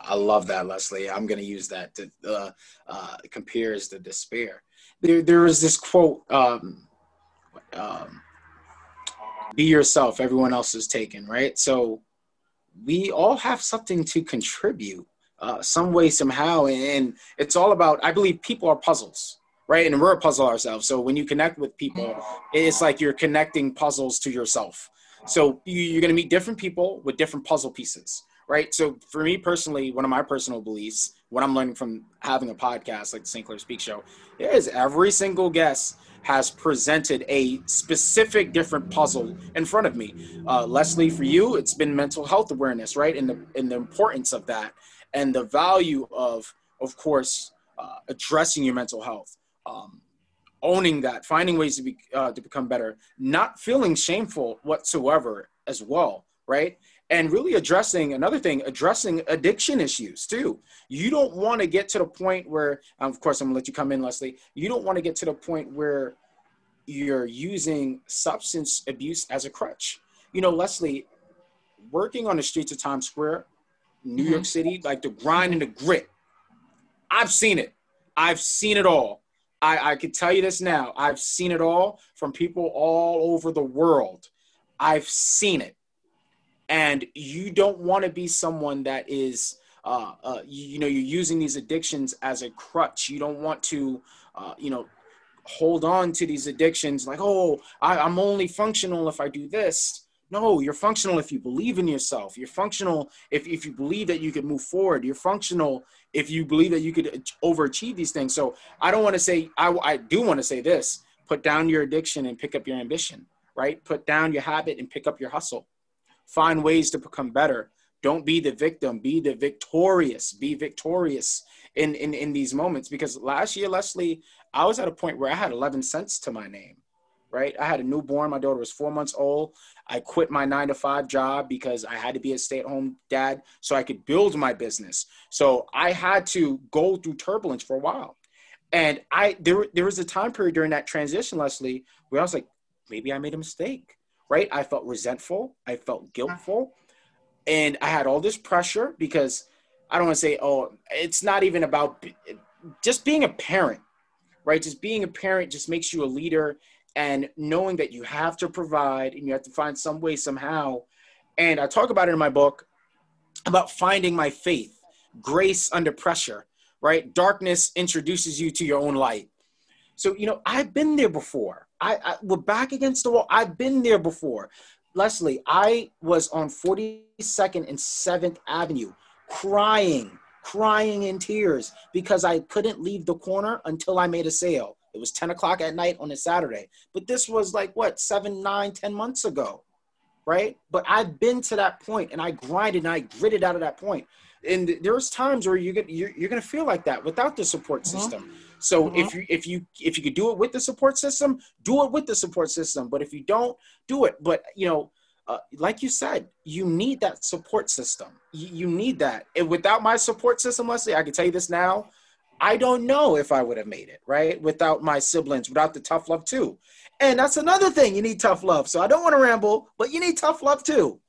I love that, Leslie. I'm going to use that to uh, uh, compares to despair. There, there is this quote, um, um, be yourself, everyone else is taken, right? So we all have something to contribute uh, some way, somehow. And it's all about, I believe people are puzzles, right? And we're a puzzle ourselves. So when you connect with people, it's like you're connecting puzzles to yourself. So you're going to meet different people with different puzzle pieces right? So for me personally, one of my personal beliefs, what I'm learning from having a podcast like the St. Clair Speak Show, is every single guest has presented a specific different puzzle in front of me. Uh, Leslie, for you, it's been mental health awareness, right? And the and the importance of that, and the value of, of course, uh, addressing your mental health. Um, owning that, finding ways to be uh, to become better, not feeling shameful whatsoever as well, right? And really addressing another thing addressing addiction issues too. You don't want to get to the point where of course i'm gonna let you come in leslie. You don't want to get to the point where you're using substance abuse as a crutch. You know leslie working on the streets of times square new mm-hmm. york city like the grind and the grit. I've seen it. I've seen it all. I, I can tell you this now. I've seen it all from people all over the world. I've seen it and you don't want to be someone that is uh, uh, you, you, know you're using these addictions as a crutch. You don't want to uh, you know hold on to these addictions like oh I, i'm only functional if i do this. No you're functional if you believe in yourself. You're functional if, if you believe that you could move forward. You're functional if you believe that you could overachieve these things. So i don't want to say i, I do want to say this put down your addiction and pick up your ambition right? Put down your habit and pick up your hustle find ways to become better. Don't be the victim. Be the victorious. Be victorious in, in in these moments. Because last year leslie i was at a point where i had 11 cents to my name right? I had a newborn. My daughter was four months old. I quit my nine to five job because i had to be a stay-at-home dad so i could build my business. So i had to go through turbulence for a while. And i there, there was a time period during that transition leslie where i was like maybe i made a mistake right? I felt resentful. I felt guiltful. And I had all this pressure because I don't want to say, oh, it's not even about just being a parent, right? Just being a parent just makes you a leader and knowing that you have to provide and you have to find some way somehow and i talk about it in my book about finding my faith grace under pressure right darkness introduces you to your own light so you know i've been there before i, I we're back against the wall i've been there before leslie i was on 42nd and 7th avenue crying crying in tears because i couldn't leave the corner until i made a sale it was 10 o'clock at night on a Saturday. But this was like what, seven, nine, ten months ago, right? But I've been to that point and I grinded and I gritted out of that point. And there's times where you get you're, you're gonna feel like that without the support mm-hmm. system. Mm-hmm. So mm-hmm. if you if you if you could do it with the support system, do it with the support system. But if you don't, do it. But you know, uh, like you said, you need that support system. You, you need that. And without my support system, Leslie, I can tell you this now. I don't know if I would have made it, right? Without my siblings, without the tough love too. And that's another thing. You need tough love. So I don't want to ramble, but you need tough love too.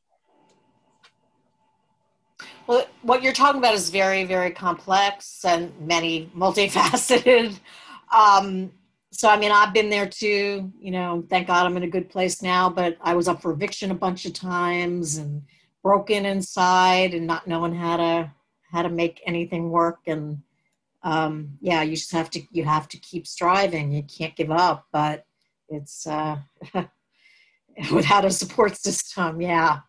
Well, what you're talking about is very, very complex and many multifaceted. Um, so, I mean, I've been there too. You know, thank God I'm in a good place now, but I was up for eviction a bunch of times and broken inside and not knowing how to how to make anything work and um, yeah, you just have to you have to keep striving. You can't give up, but it's uh, without a support system. Yeah,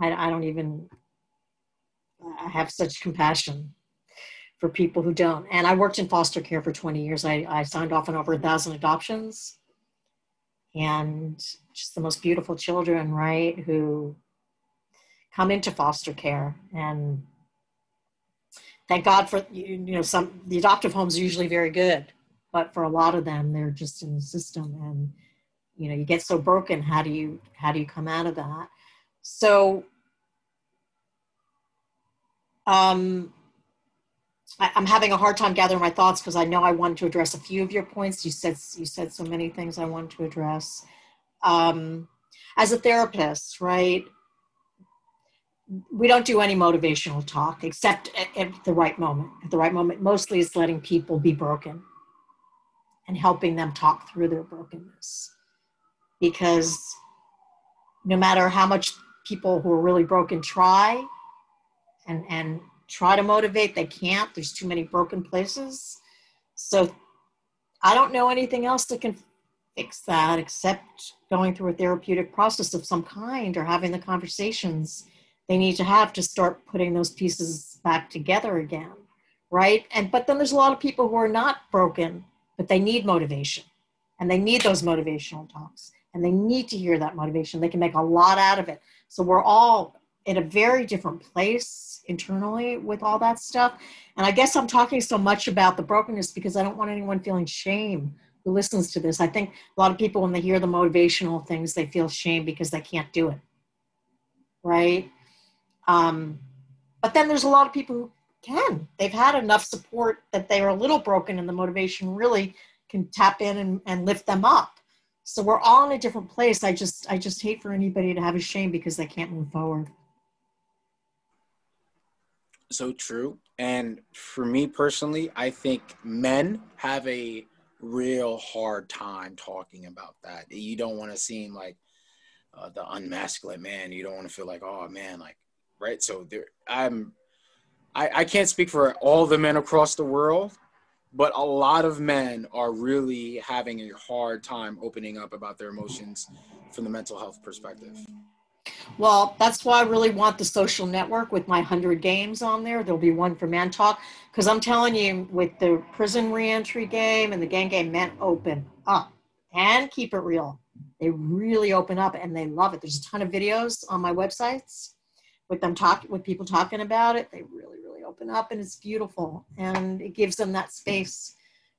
I, I don't even. I have such compassion for people who don't. And I worked in foster care for 20 years. I, I signed off on over a thousand adoptions, and just the most beautiful children, right, who come into foster care and thank God for you know some the adoptive homes are usually very good, but for a lot of them they're just in the system and you know you get so broken. How do you how do you come out of that? So um, I, am having a hard time gathering my thoughts because I know I wanted to address a few of your points. You said you said so many things I wanted to address. Um, as a therapist, right? we don't do any motivational talk except at, at, the right moment. At the right moment, mostly it's letting people be broken and helping them talk through their brokenness. Because no matter how much people who are really broken try and, and try to motivate, they can't. There's too many broken places. So I don't know anything else that can fix that except going through a therapeutic process of some kind or having the conversations they need to have to start putting those pieces back together again right? And but then there's a lot of people who are not broken but they need motivation. And they need those motivational talks. And they need to hear that motivation. They can make a lot out of it. So we're all in a very different place internally with all that stuff and i guess i'm talking so much about the brokenness because i don't want anyone feeling shame who listens to this i think a lot of people when they hear the motivational things they feel shame because they can't do it right um, but then there's a lot of people who can. They've had enough support that they are a little broken, and the motivation really can tap in and, and lift them up. So we're all in a different place. I just I just hate for anybody to have a shame because they can't move forward. So true. And for me personally, I think men have a real hard time talking about that. You don't want to seem like uh, the unmasculine man. You don't want to feel like, oh man, like right? So there, I'm, I, I can't speak for all the men across the world, but a lot of men are really having a hard time opening up about their emotions from the mental health perspective. Well, that's why I really want the social network with my 100 games on there. There'll be one for Man Talk. Because I'm telling you, with the prison reentry game and the gang game, men open up and keep it real. They really open up and they love it. There's a ton of videos on my websites with them talk with people talking about it they really really open up and it's beautiful and it gives them that space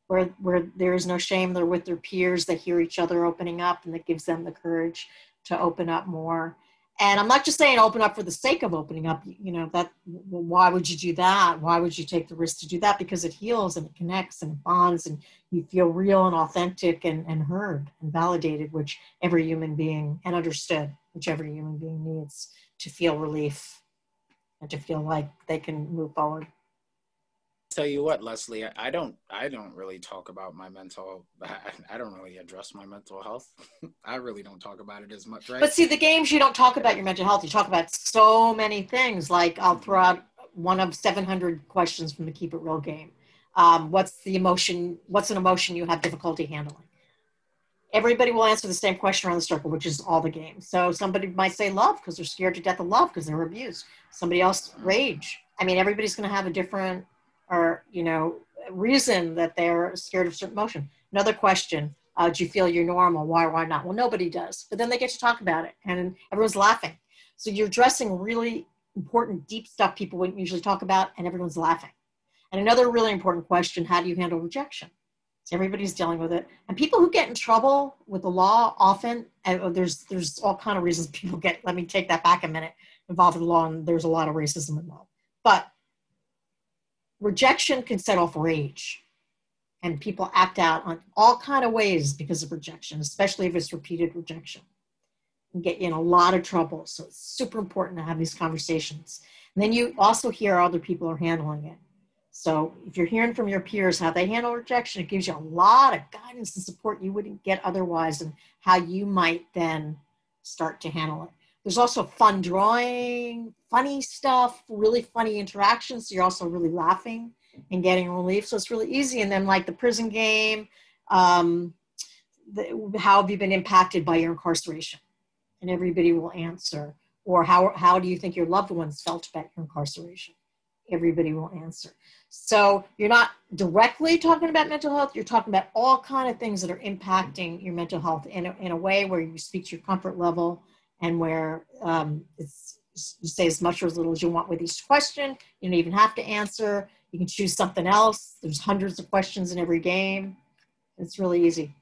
where where there is no shame they're with their peers they hear each other opening up and it gives them the courage to open up more and i'm not just saying open up for the sake of opening up you know that why would you do that why would you take the risk to do that because it heals and it connects and it bonds and you feel real and authentic and, and heard and validated which every human being and understood which every human being needs to feel relief and to feel like they can move forward. Tell you what, Leslie, I don't, I don't really talk about my mental. I don't really address my mental health. I really don't talk about it as much, right? But see, the games you don't talk about your mental health. You talk about so many things. Like I'll throw out one of 700 questions from the Keep It Real game. Um, what's the emotion? What's an emotion you have difficulty handling? Everybody will answer the same question around the circle, which is all the games. So somebody might say love because they're scared to death of love because they're abused. Somebody else rage. I mean, everybody's going to have a different or you know reason that they're scared of certain motion. Another question: uh, Do you feel you're normal? Why? Why not? Well, nobody does. But then they get to talk about it, and everyone's laughing. So you're addressing really important, deep stuff people wouldn't usually talk about, and everyone's laughing. And another really important question: How do you handle rejection? Everybody's dealing with it, and people who get in trouble with the law often, and there's there's all kind of reasons people get. Let me take that back a minute. Involved in the law, and there's a lot of racism involved. But rejection can set off rage and people act out on all kind of ways because of rejection especially if it's repeated rejection. And get you in a lot of trouble so it's super important to have these conversations. And then you also hear other people are handling it. So if you're hearing from your peers how they handle rejection it gives you a lot of guidance and support you wouldn't get otherwise and how you might then start to handle it there's also fun drawing, funny stuff, really funny interactions. So you're also really laughing and getting relief. So it's really easy. And then like the prison game, um, the, how have you been impacted by your incarceration? And everybody will answer. Or how, how do you think your loved ones felt about your incarceration? Everybody will answer. So you're not directly talking about mental health. You're talking about all kind of things that are impacting your mental health in a, in a way where you speak to your comfort level and where um, it's, you say as much or as little as you want with each question. You don't even have to answer. You can choose something else. There's hundreds of questions in every game. It's really easy.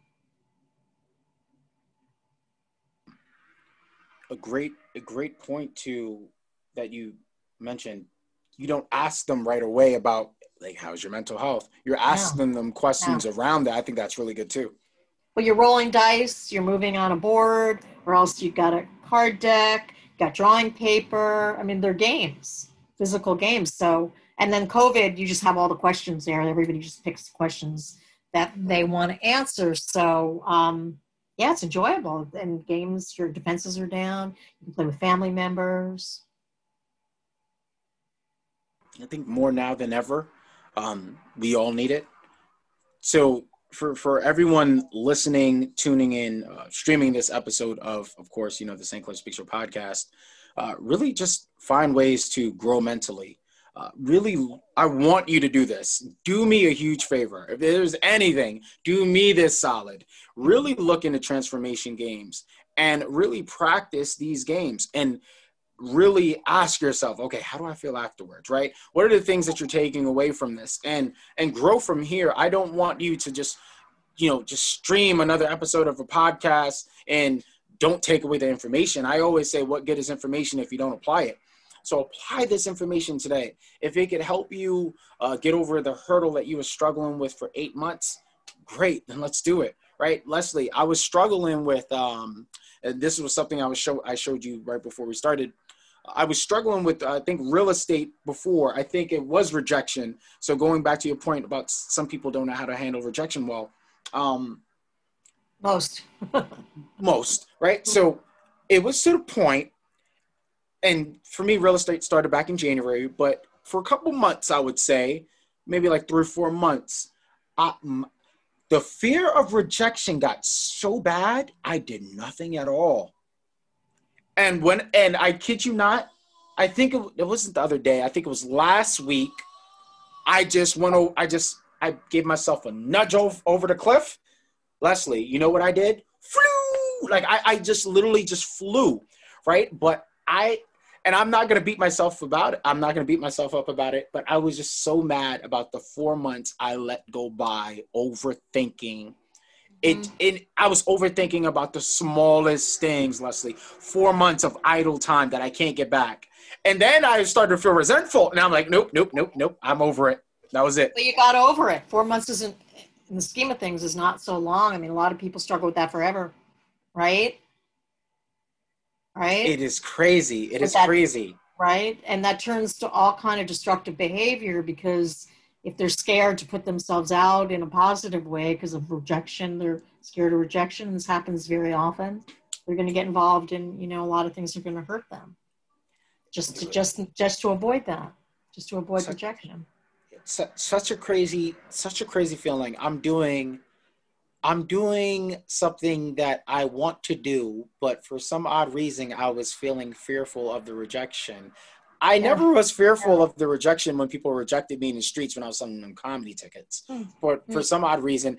A great, a great point too that you mentioned. You don't ask them right away about like how's your mental health. You're asking yeah. them questions yeah. around that. I think that's really good too. Well, you're rolling dice. You're moving on a board, or else you've got a card deck, got drawing paper. I mean, they're games, physical games. So, and then COVID, you just have all the questions there. Everybody just picks questions that they want to answer. So, um, yeah, it's enjoyable. And games, your defenses are down. You can play with family members. I think more now than ever, um, we all need it. So for for everyone listening, tuning in, uh, streaming this episode of, of course, you know, the St. Clair Speaks Show podcast, uh, really just find ways to grow mentally. Uh, really, I want you to do this. Do me a huge favor. If there's anything, do me this solid. Really look into Trance4mation games and really practice these games and really ask yourself okay how do i feel afterwards right? What are the things that you're taking away from this? And and grow from here. I don't want you to just you know just stream another episode of a podcast and don't take away the information. I always say what good is information if you don't apply it? So apply this information today. If it could help you uh, get over the hurdle that you were struggling with for eight months great then let's do it right? Leslie i was struggling with um, this was something i was show i showed you right before we started I was struggling with, I think, real estate before. I think it was rejection. So going back to your point about some people don't know how to handle rejection well. Um, most. most, right? So it was to the point, and for me, real estate started back in January, but for a couple months, I would say, maybe like three or four months, I, the fear of rejection got so bad, I did nothing at all. And when and I kid you not, I think it, it wasn't the other day. I think it was last week. I just went. Over, I just I gave myself a nudge over, over the cliff. Leslie, you know what I did? Flew like I, I just literally just flew, right? But I and I'm not gonna beat myself about it. I'm not gonna beat myself up about it. But I was just so mad about the four months I let go by overthinking it, mm-hmm. it I was overthinking about the smallest things, Leslie. Four months of idle time that I can't get back. And then I started to feel resentful. And I'm like, nope, nope, nope, nope. I'm over it. That was it. But you got over it. Four months isn't in the scheme of things is not so long. I mean, a lot of people struggle with that forever, right? Right? It is crazy. It is that, crazy. Right? And that turns to all kind of destructive behavior because if they're scared to put themselves out in a positive way because of rejection, they're scared of rejection. This happens very often. They're going to get involved in, you know, a lot of things are going to hurt them. Just to just just to avoid that, just to avoid such, rejection. Such a crazy, such a crazy feeling. I'm doing, I'm doing something that I want to do, but for some odd reason, I was feeling fearful of the rejection. I yeah. never was fearful yeah. of the rejection when people rejected me in the streets when I was selling them comedy tickets. Mm. But for mm. some odd reason,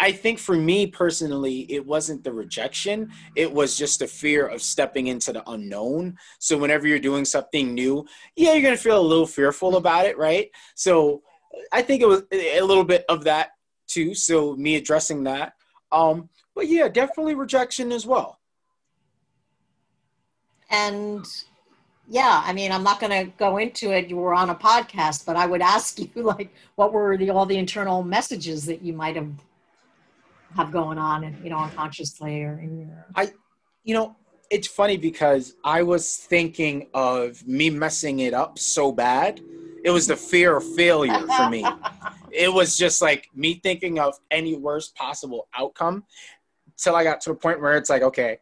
I think for me personally, it wasn't the rejection. It was just the fear of stepping into the unknown. So whenever you're doing something new, yeah, you're going to feel a little fearful about it, right? So I think it was a little bit of that too. So me addressing that. Um, but yeah, definitely rejection as well. And yeah i mean i'm not going to go into it you were on a podcast but i would ask you like what were the all the internal messages that you might have have going on and you know unconsciously or in your i you know it's funny because i was thinking of me messing it up so bad it was the fear of failure for me. It was just like me thinking of any worst possible outcome till i got to the point where it's like okay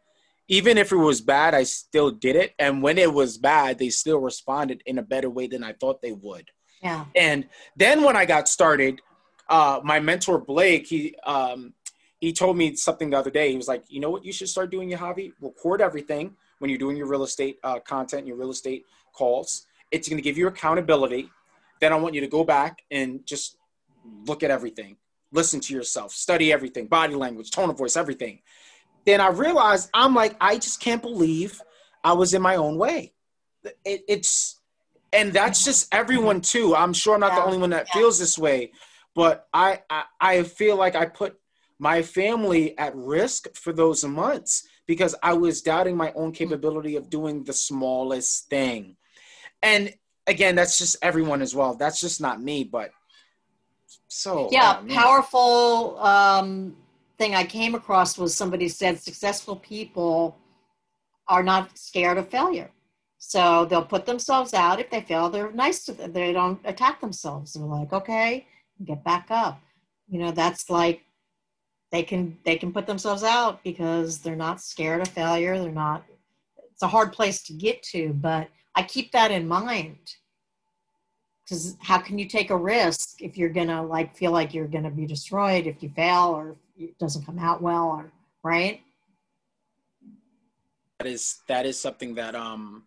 even if it was bad, I still did it. And when it was bad, they still responded in a better way than I thought they would. Yeah. And then when I got started, uh, my mentor Blake, he um, he told me something the other day. He was like, you know what, you should start doing, your hobby. Record everything when you're doing your real estate uh, content, your real estate calls. It's going to give you accountability. Then I want you to go back and just look at everything, listen to yourself, study everything, body language, tone of voice, everything then I realized I'm like, I just can't believe I was in my own way. It, it's, and that's just everyone too. I'm sure I'm not yeah. the only one that yeah. feels this way, but I, I, I feel like I put my family at risk for those months because I was doubting my own capability of doing the smallest thing. And again, that's just everyone as well. That's just not me, but so yeah, oh, powerful um thing I came across was somebody said successful people are not scared of failure. So they'll put themselves out. If they fail, they're nice to them. They don't attack themselves. They're like, okay, get back up. You know, that's like they can they can put themselves out because they're not scared of failure. They're not. It's a hard place to get to, but I keep that in mind because how can you take a risk if you're gonna like feel like you're gonna be destroyed if you fail or it doesn't come out well or right that is that is something that um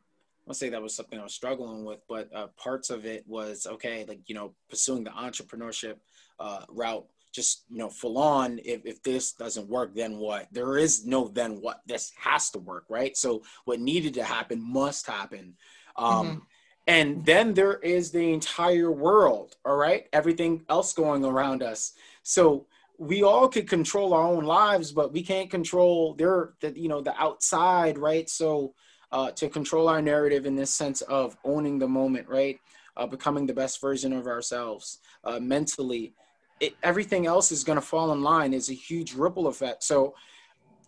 I'll say that was something I was struggling with, but uh, parts of it was okay, like you know, pursuing the entrepreneurship uh, route, just you know, full on. If if this doesn't work, then what? There is no then what. This has to work, right? So what needed to happen must happen. Um, mm-hmm. And then there is the entire world, all right? Everything else going around us. So we all could control our own lives, but we can't control their, the, you know, the outside, right? So uh, to control our narrative in this sense of owning the moment, right? Uh, becoming the best version of ourselves uh, mentally. It, everything else is going to fall in line. Is a huge ripple effect. So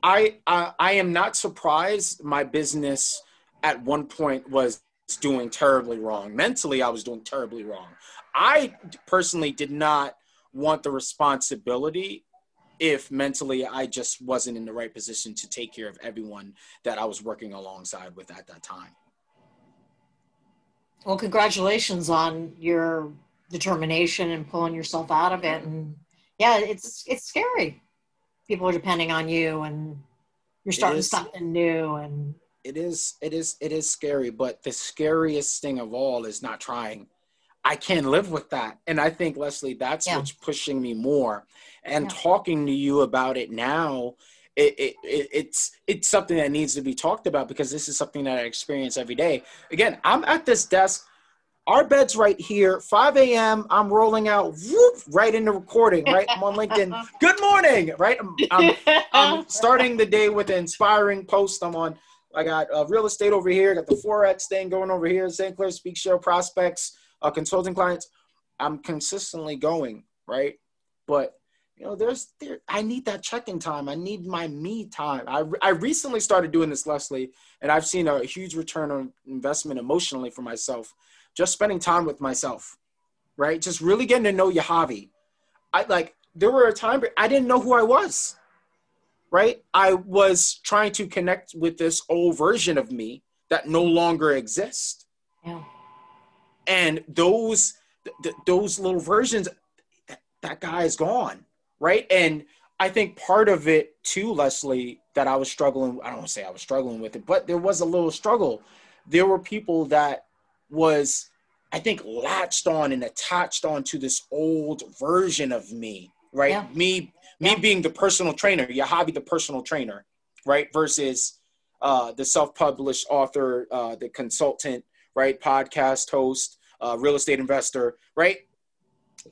I, I I am not surprised. My business at one point was doing terribly wrong. Mentally, I was doing terribly wrong. I personally did not want the responsibility if mentally I just wasn't in the right position to take care of everyone that I was working alongside with at that time. Well, congratulations on your determination and pulling yourself out of it. And yeah, it's it's scary. People are depending on you, and you're starting something new, and it is it is it is scary but the scariest thing of all is not trying. I can't live with that. And i think leslie that's yeah. what's pushing me more. And yeah. talking to you about it now it, it, it, it's it's something that needs to be talked about because this is something that i experience every day. Again i'm at this desk. Our bed's right here 5 a.m i'm rolling out whoop, right into recording right? I'm on linkedin. Good morning right? I'm, I'm, I'm starting the day with an inspiring post. I'm on I got uh, real estate over here. I got the forex thing going over here. St. Clair Speak Show prospects, uh, consulting clients. I'm consistently going right, but you know, there's there. I need that check-in time. I need my me time. I I recently started doing this, Leslie, and I've seen a huge return on investment emotionally for myself. Just spending time with myself, right? Just really getting to know Yahavy. I like there were a time I didn't know who I was. Right? I was trying to connect with this old version of me that no longer exists. Yeah. And those th- those little versions that, that guy is gone, right? And I think part of it too, Leslie, that I was struggling. I don't want to say I was struggling with it, but there was a little struggle. There were people that was, I think, latched on and attached on to this old version of me, right? Yeah. Me, me Yeah. being the personal trainer, Yahavy, the personal trainer, right? Versus uh, the self-published author, uh, the consultant, right? Podcast host, uh, real estate investor, right?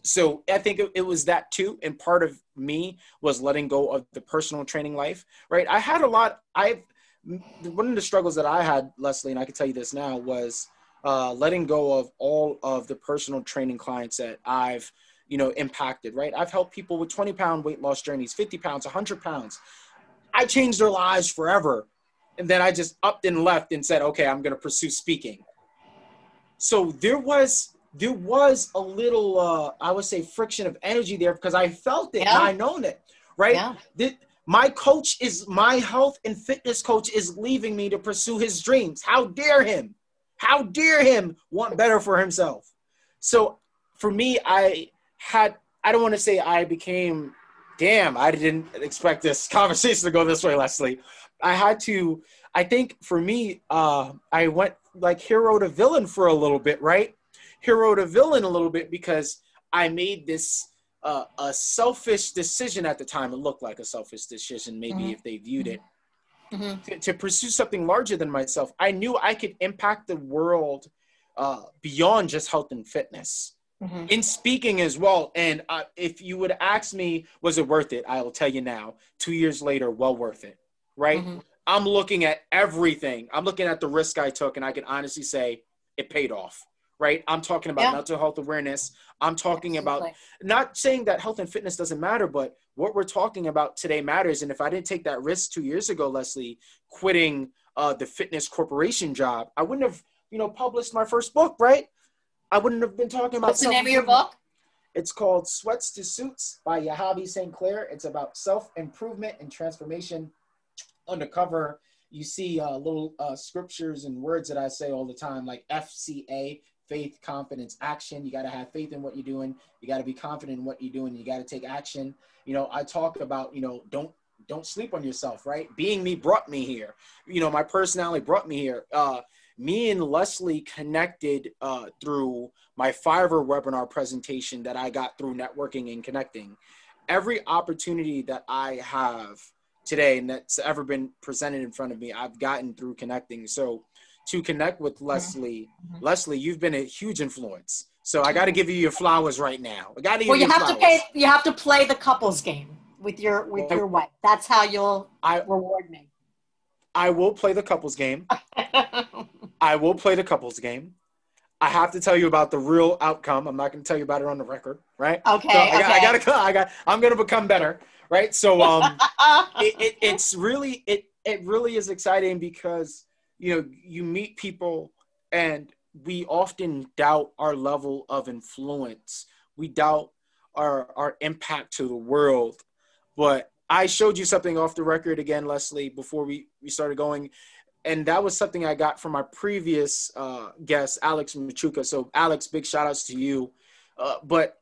so I think it, it was that too. And part of me was letting go of the personal training life, right? I had a lot, I've, one of the struggles that I had, Leslie, and I can tell you this now, was uh, letting go of all of the personal training clients that I've, you know, impacted, right? I've helped people with 20 pound weight loss journeys, 50 pounds, 100 pounds. I changed their lives forever. And then I just upped and left and said, okay, I'm going to pursue speaking. So there was there was a little uh i would say friction of energy there because i felt it Yeah. and i known it right Yeah. That my coach is my health and fitness coach is leaving me to pursue his dreams how dare him how dare him want better for himself so for me i had i don't want to say i became damn i didn't expect this conversation to go this way leslie i had to i think for me uh i went like hero to villain for a little bit right hero to villain a little bit because I made this uh, a selfish decision at the time. It looked like a selfish decision, maybe Mhm. if they viewed it Mhm. to, to pursue something larger than myself. I knew I could impact the world uh, beyond just health and fitness Mhm. in speaking as well. And uh, if you would ask me, was it worth it? I will tell you now. Two years later, well worth it, right? Mhm. I'm looking at everything. I'm looking at the risk I took, and I can honestly say it paid off. Right? I'm talking about Yeah. mental health awareness. I'm talking about not saying that health and fitness doesn't matter, but what we're talking about today matters. And if I didn't take that risk two years ago, Leslie, quitting uh, the fitness corporation job, I wouldn't have, you know, published my first book, right? I wouldn't have been talking about. What's the name of your book? It's called Sweats to Suits by Yahavy St. Clair. It's about self improvement and transformation. Undercover, you see uh, little uh, scriptures and words that I say all the time, like FCA, faith, confidence, action. You got to have faith in what you're doing. You got to be confident in what you're doing. You got to take action. You know, I talk about, you know, don't don't sleep on yourself, right? Being me brought me here. You know, my personality brought me here. Uh, me and Leslie connected uh, through my Fiverr webinar presentation that I got through networking and connecting. Every opportunity that I have today and that's ever been presented in front of me, I've gotten through connecting. So to connect with Leslie, Mhm. Leslie, you've been a huge influence. So I got to give you your flowers right now. I got to Well, you you have to flowers. pay. You have to play the couples game with your with Well- your wife. That's how you'll I reward me. I will play the couples game. I will play the couples game. I have to tell you about the real outcome. I'm not going to tell you about it on the record, right? okay. So I, got, I okay. gotta, I got, I'm gonna become better, right? So, um, it, it, it's really, it, it really is exciting because you know you meet people and we often doubt our level of influence. We doubt our our impact to the world. But I showed you something off the record again, Leslie, before we we started going, and that was something I got from my previous uh, guest, Alex Machuca. So, Alex, big shout outs to you. Uh, but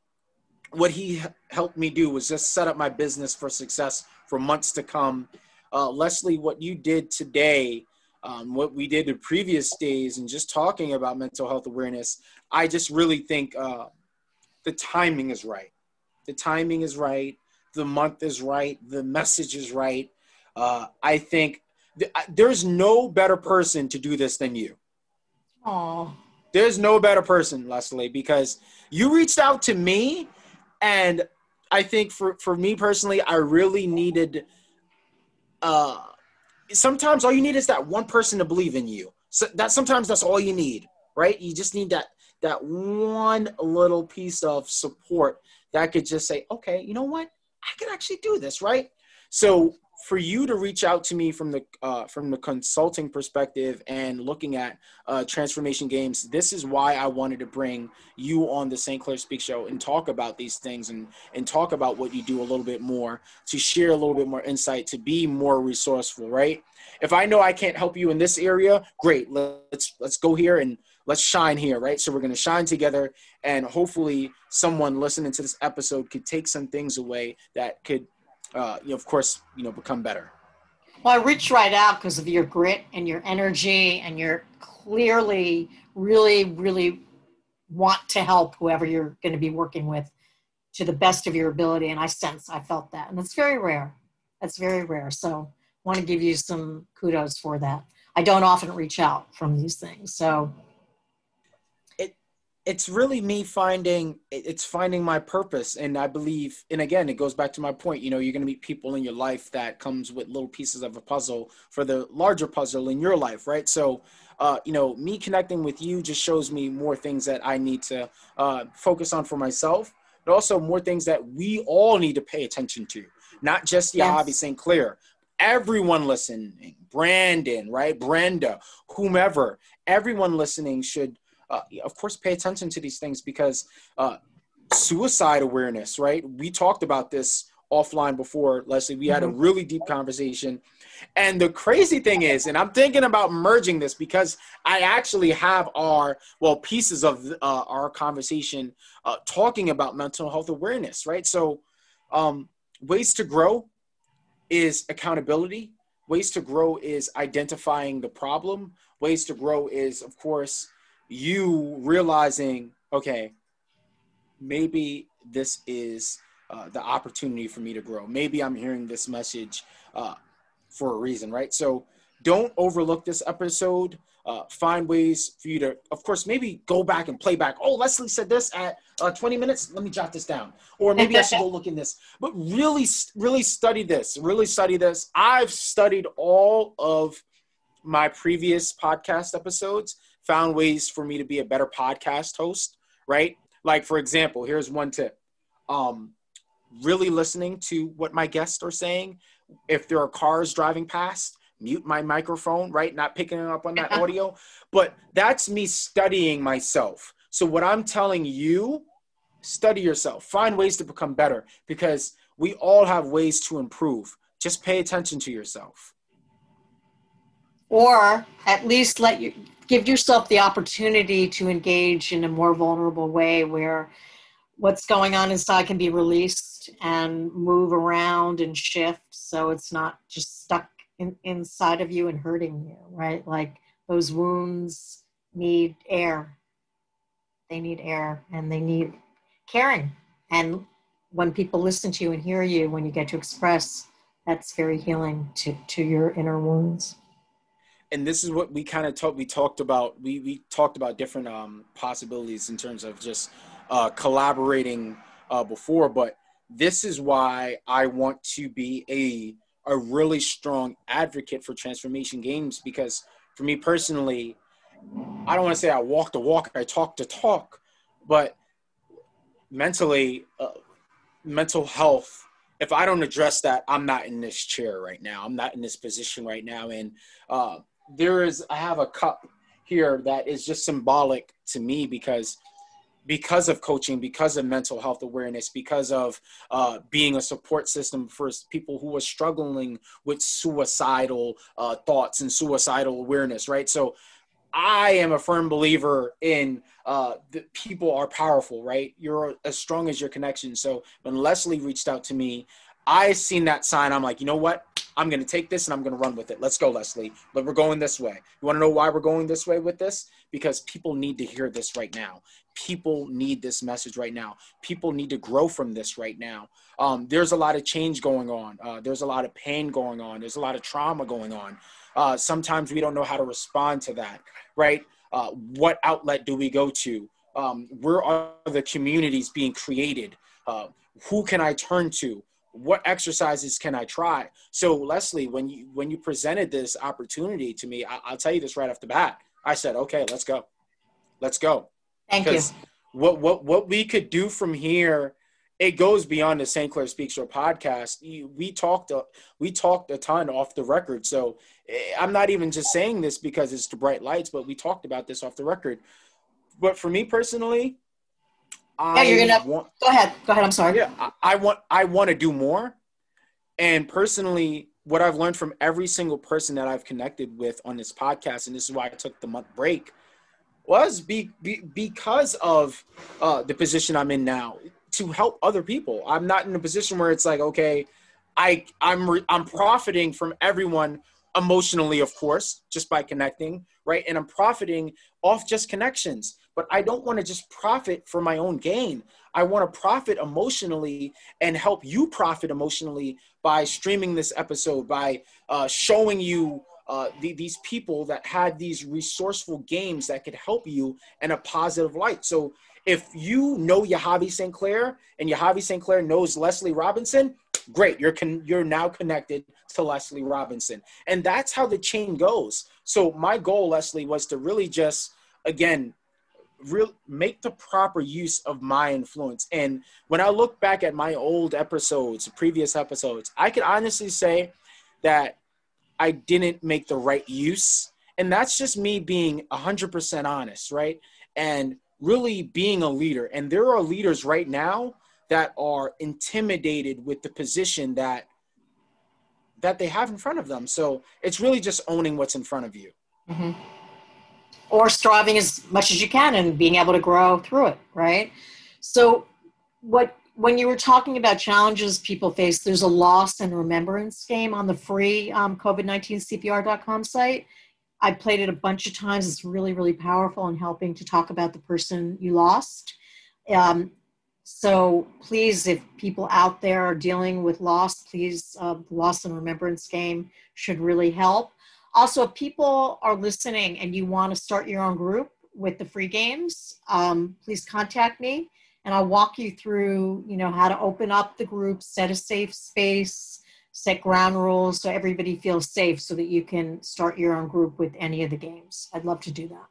what he helped me do was just set up my business for success for months to come. Uh, Leslie, what you did today, um, what we did the previous days, and just talking about mental health awareness, I just really think uh, the timing is right. The timing is right. The month is right. The message is right. Uh, I think there's no better person to do this than you. Oh, There's no better person, Leslie, because you reached out to me, and I think for for me personally, I really needed. Uh, sometimes all you need is that one person to believe in you. So that sometimes that's all you need, right? You just need that that one little piece of support that could just say, okay, you know what, I can actually do this, right? So for you to reach out to me from the uh, from the consulting perspective and looking at uh, Trance4mation games, this is why I wanted to bring you on the St. Clair Speak Show and talk about these things and and talk about what you do a little bit more to share a little bit more insight to be more resourceful. Right? If I know I can't help you in this area, great. Let's let's go here and let's shine here. Right? So we're going to shine together, and hopefully, someone listening to this episode could take some things away that could uh, you know, of course, you know, become better? Well, I reached right out because of your grit and your energy, and you're clearly really, really want to help whoever you're going to be working with to the best of your ability. And I sense, I felt that, and that's very rare. That's very rare. So, I want to give you some kudos for that. I don't often reach out from these things, so it's really me finding it's finding my purpose. And i believe and again it goes back to my point you know you're going to meet people in your life that comes with little pieces of a puzzle for the larger puzzle in your life right? So uh, you know me connecting with you just shows me more things that i need to uh, focus on for myself but also more things that we all need to pay attention to not just Yahavy yes. st clair everyone listening brandon right? Brenda whomever everyone listening should uh, of course, pay attention to these things because uh, suicide awareness, right? We talked about this offline before, Leslie. We had a mm-hmm. really deep conversation. And the crazy thing is, and I'm thinking about merging this because I actually have our, well, pieces of uh, our conversation uh, talking about mental health awareness, right? So, um, ways to grow is accountability. Ways to grow is identifying the problem. Ways to grow is, of course, you realizing, okay, maybe this is uh, the opportunity for me to grow. Maybe I'm hearing this message uh, for a reason, right? So don't overlook this episode. Uh, find ways for you to, of course, maybe go back and play back. Oh, Leslie said this at uh, 20 minutes. Let me jot this down. Or maybe I should go look in this. But really, really study this. Really study this. I've studied all of my previous podcast episodes found ways for me to be a better podcast host, right? Like, for example, here's one tip. Um, really listening to what my guests are saying. If there are cars driving past, mute my microphone, right? Not picking up on that audio. But that's me studying myself. So, what I'm telling you, study yourself, find ways to become better because we all have ways to improve. Just pay attention to yourself. Or at least let you give yourself the opportunity to engage in a more vulnerable way where what's going on inside can be released and move around and shift so it's not just stuck in, inside of you and hurting you right? Like those wounds need air. They need air and they need caring. And when people listen to you and hear you when you get to express that's very healing to, to your inner wounds and this is what we kind of talked we talked about we we talked about different um, possibilities in terms of just uh, collaborating uh, before but this is why i want to be a a really strong advocate for Trance4mation games because for me personally i don't want to say i walk the walk i talk the talk but mentally uh, mental health if i don't address that i'm not in this chair right now. I'm not in this position right now. And uh, there is I have a cup here that is just symbolic to me because because of coaching, because of mental health awareness, because of uh, being a support system for people who are struggling with suicidal uh, thoughts and suicidal awareness, right? So I am a firm believer in uh, that people are powerful, right? You're as strong as your connection. So when Leslie reached out to me, I seen that sign. I'm like, you know what? I'm going to take this and I'm going to run with it. Let's go, Leslie. But we're going this way. You want to know why we're going this way with this? Because people need to hear this right now. People need this message right now. People need to grow from this right now. Um, there's a lot of change going on. Uh, there's a lot of pain going on. There's a lot of trauma going on. Uh, sometimes we don't know how to respond to that, right? Uh, what outlet do we go to? Um, where are the communities being created? Uh, who can I turn to? What exercises can I try? So Leslie, when you when you presented this opportunity to me, I, will tell you this right off the bat. I said, okay, let's go, let's go. Thank you. What what what we could do from here it goes beyond the St. Clair Speak Show podcast. We talked a, we talked a ton off the record. So eh, I'm not even just saying this because it's the bright lights, but we talked about this off the record. But for me personally, yeah, you're gonna want, go ahead. Go ahead. I'm sorry. Yeah, I, I want I want to do more. And personally, what I've learned from every single person that I've connected with on this podcast, and this is why I took the month break, was be, be because of uh, the position I'm in now to help other people. I'm not in a position where it's like, okay, I I'm re- I'm profiting from everyone emotionally, of course, just by connecting, right? And I'm profiting off just connections. But I don't want to just profit for my own gain. I want to profit emotionally and help you profit emotionally by streaming this episode, by uh, showing you uh, the, these people that had these resourceful games that could help you in a positive light. So if you know Yahavy St. Clair and Yahavy St. Clair knows Leslie Robinson, great. You're con- you're now connected to Leslie Robinson, and that's how the chain goes. So my goal, Leslie, was to really just again real make the proper use of my influence. And when I look back at my old episodes, previous episodes, I can honestly say that I didn't make the right use. And that's just me being 100% honest, right? And really being a leader. And there are leaders right now that are intimidated with the position that that they have in front of them. So it's really just owning what's in front of you. Mm-hmm. Or striving as much as you can and being able to grow through it, right? So what when you were talking about challenges people face, there's a loss and remembrance game on the free um, COVID-19CPR.com site. I played it a bunch of times. It's really, really powerful in helping to talk about the person you lost. Um, so please, if people out there are dealing with loss, please, uh, the loss and remembrance game should really help. Also, if people are listening and you want to start your own group with the free games, um, please contact me and I'll walk you through, you know, how to open up the group, set a safe space, set ground rules so everybody feels safe so that you can start your own group with any of the games. I'd love to do that.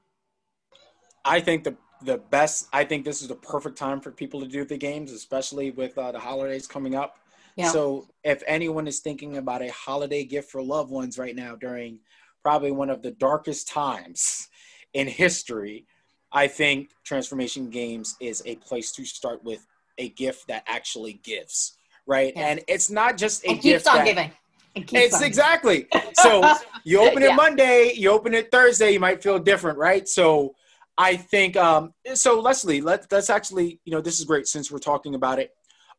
I think the the best. I think this is the perfect time for people to do the games, especially with uh, the holidays coming up. Yeah. So if anyone is thinking about a holiday gift for loved ones right now during probably one of the darkest times in history, I think Trance4mation Games is a place to start with a gift that actually gives, right? Yeah. And it's not just a it gift on that, giving. It it's on exactly. So you open it yeah. Monday, you open it Thursday, you might feel different, right? So I think um so Leslie, let, let's actually, you know, this is great since we're talking about it.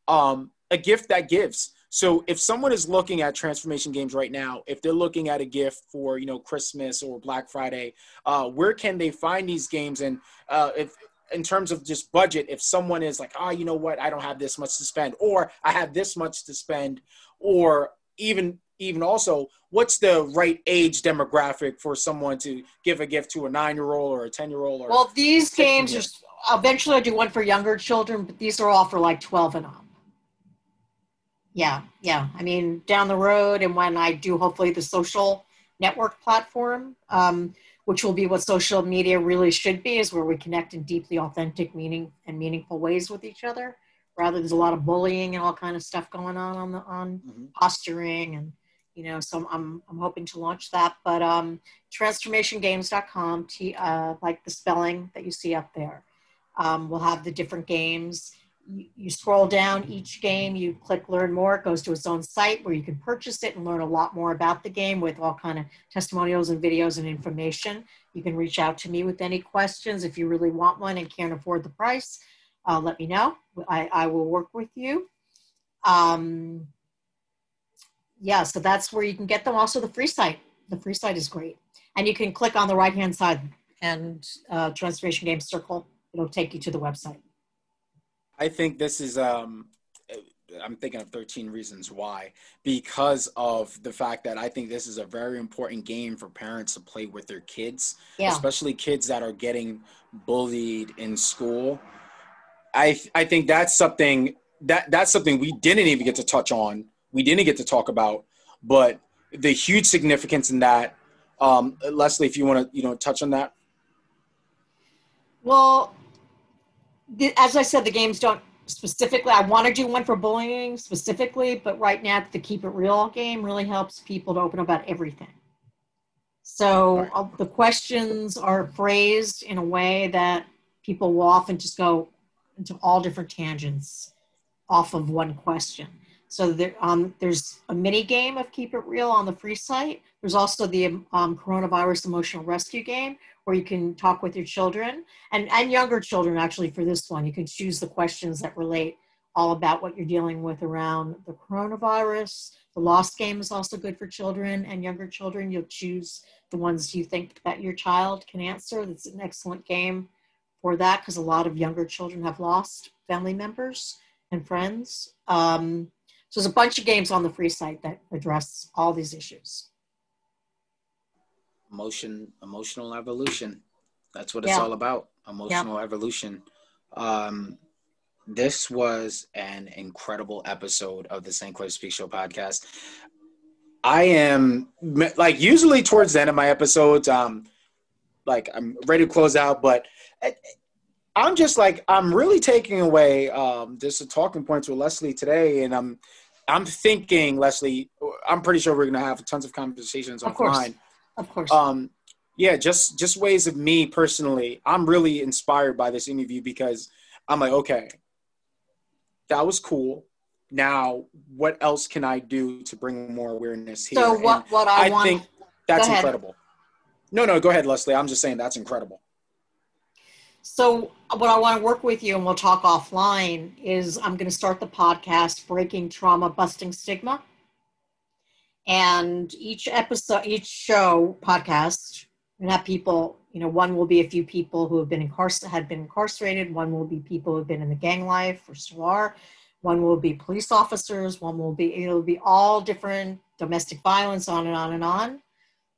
Um a gift that gives. So if someone is looking at Trance4mation games right now, if they're looking at a gift for you know Christmas or Black Friday, uh, where can they find these games? And uh, if in terms of just budget, if someone is like, oh, you know what, I don't have this much to spend, or I have this much to spend, or even even also what's the right age demographic for someone to give a gift to a nine year old or a 10 year old well these games are eventually i do one for younger children but these are all for like 12 and up yeah, yeah. I mean, down the road, and when I do hopefully the social network platform, um, which will be what social media really should be, is where we connect in deeply authentic, meaning and meaningful ways with each other. Rather, there's a lot of bullying and all kind of stuff going on on the on mm-hmm. posturing and you know. So I'm I'm hoping to launch that. But um, trance4mationgames.com, t uh, like the spelling that you see up there. Um, we'll have the different games you, scroll down each game, you click learn more, it goes to its own site where you can purchase it and learn a lot more about the game with all kind of testimonials and videos and information. You can reach out to me with any questions if you really want one and can't afford the price. Uh, let me know. I, I will work with you. Um, yeah, so that's where you can get them. Also, the free site. The free site is great. And you can click on the right hand side and uh, Trance4mation Game Circle. It'll take you to the website. I think this is um I'm thinking of 13 reasons why because of the fact that I think this is a very important game for parents to play with their kids, yeah. especially kids that are getting bullied in school. I I think that's something that that's something we didn't even get to touch on. We didn't get to talk about, but the huge significance in that. Um, Leslie, if you want to, you know, touch on that. Well, as I said, the games don't specifically, I want to do one for bullying specifically, but right now the Keep It Real game really helps people to open about everything. So right. uh, the questions are phrased in a way that people will often just go into all different tangents off of one question. So there, um, there's a mini game of Keep It Real on the free site. There's also the um, coronavirus emotional rescue game where you can talk with your children and, and younger children actually for this one. You can choose the questions that relate all about what you're dealing with around the coronavirus. The Lost game is also good for children and younger children. You'll choose the ones you think that your child can answer. That's an excellent game for that because a lot of younger children have lost family members and friends. Um, so there's a bunch of games on the free site that address all these issues. Emotion, emotional evolution. That's what it's yeah. all about. Emotional yeah. evolution. Um, this was an incredible episode of the St. Clair Speak Show podcast. I am like usually towards the end of my episodes, um, like I'm ready to close out, but I'm just like I'm really taking away um, just a talking points with Leslie today, and I'm I'm thinking, Leslie, I'm pretty sure we're gonna have tons of conversations of. Course. Of course. Um, yeah, just just ways of me personally. I'm really inspired by this interview because I'm like, okay, that was cool. Now, what else can I do to bring more awareness here? So what? what I, I want, think that's incredible. No, no, go ahead, Leslie. I'm just saying that's incredible. So, what I want to work with you, and we'll talk offline, is I'm going to start the podcast Breaking Trauma, Busting Stigma. And each episode, each show, podcast, and have people, you know, one will be a few people who have been incarcerated, had been incarcerated, one will be people who have been in the gang life or STAR, one will be police officers, one will be, it'll be all different domestic violence, on and on and on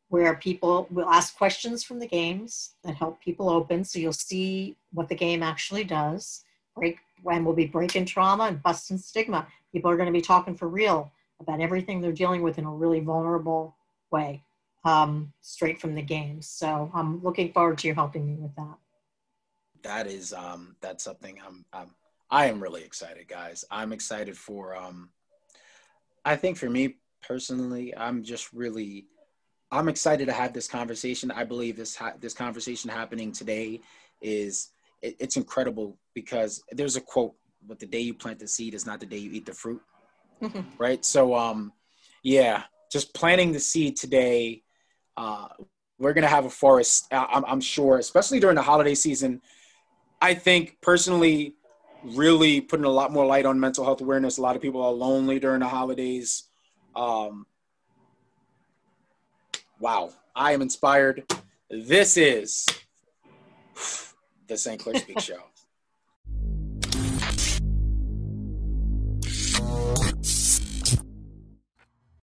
where people will ask questions from the games that help people open. So you'll see what the game actually does. Break when we'll be breaking trauma and busting stigma. People are going to be talking for real about everything they're dealing with in a really vulnerable way, um, straight from the games. So I'm looking forward to you helping me with that. That is um, that's something I'm, I'm I am really excited, guys. I'm excited for. Um, I think for me personally, I'm just really I'm excited to have this conversation. I believe this ha- this conversation happening today is it, it's incredible because there's a quote, "But the day you plant the seed is not the day you eat the fruit." Mm-hmm. Right. So, um, yeah, just planting the seed today. Uh, we're gonna have a forest. I'm, I'm sure, especially during the holiday season. I think personally, really putting a lot more light on mental health awareness. A lot of people are lonely during the holidays. Um, wow, I am inspired. This is the St. Clair Speak Show.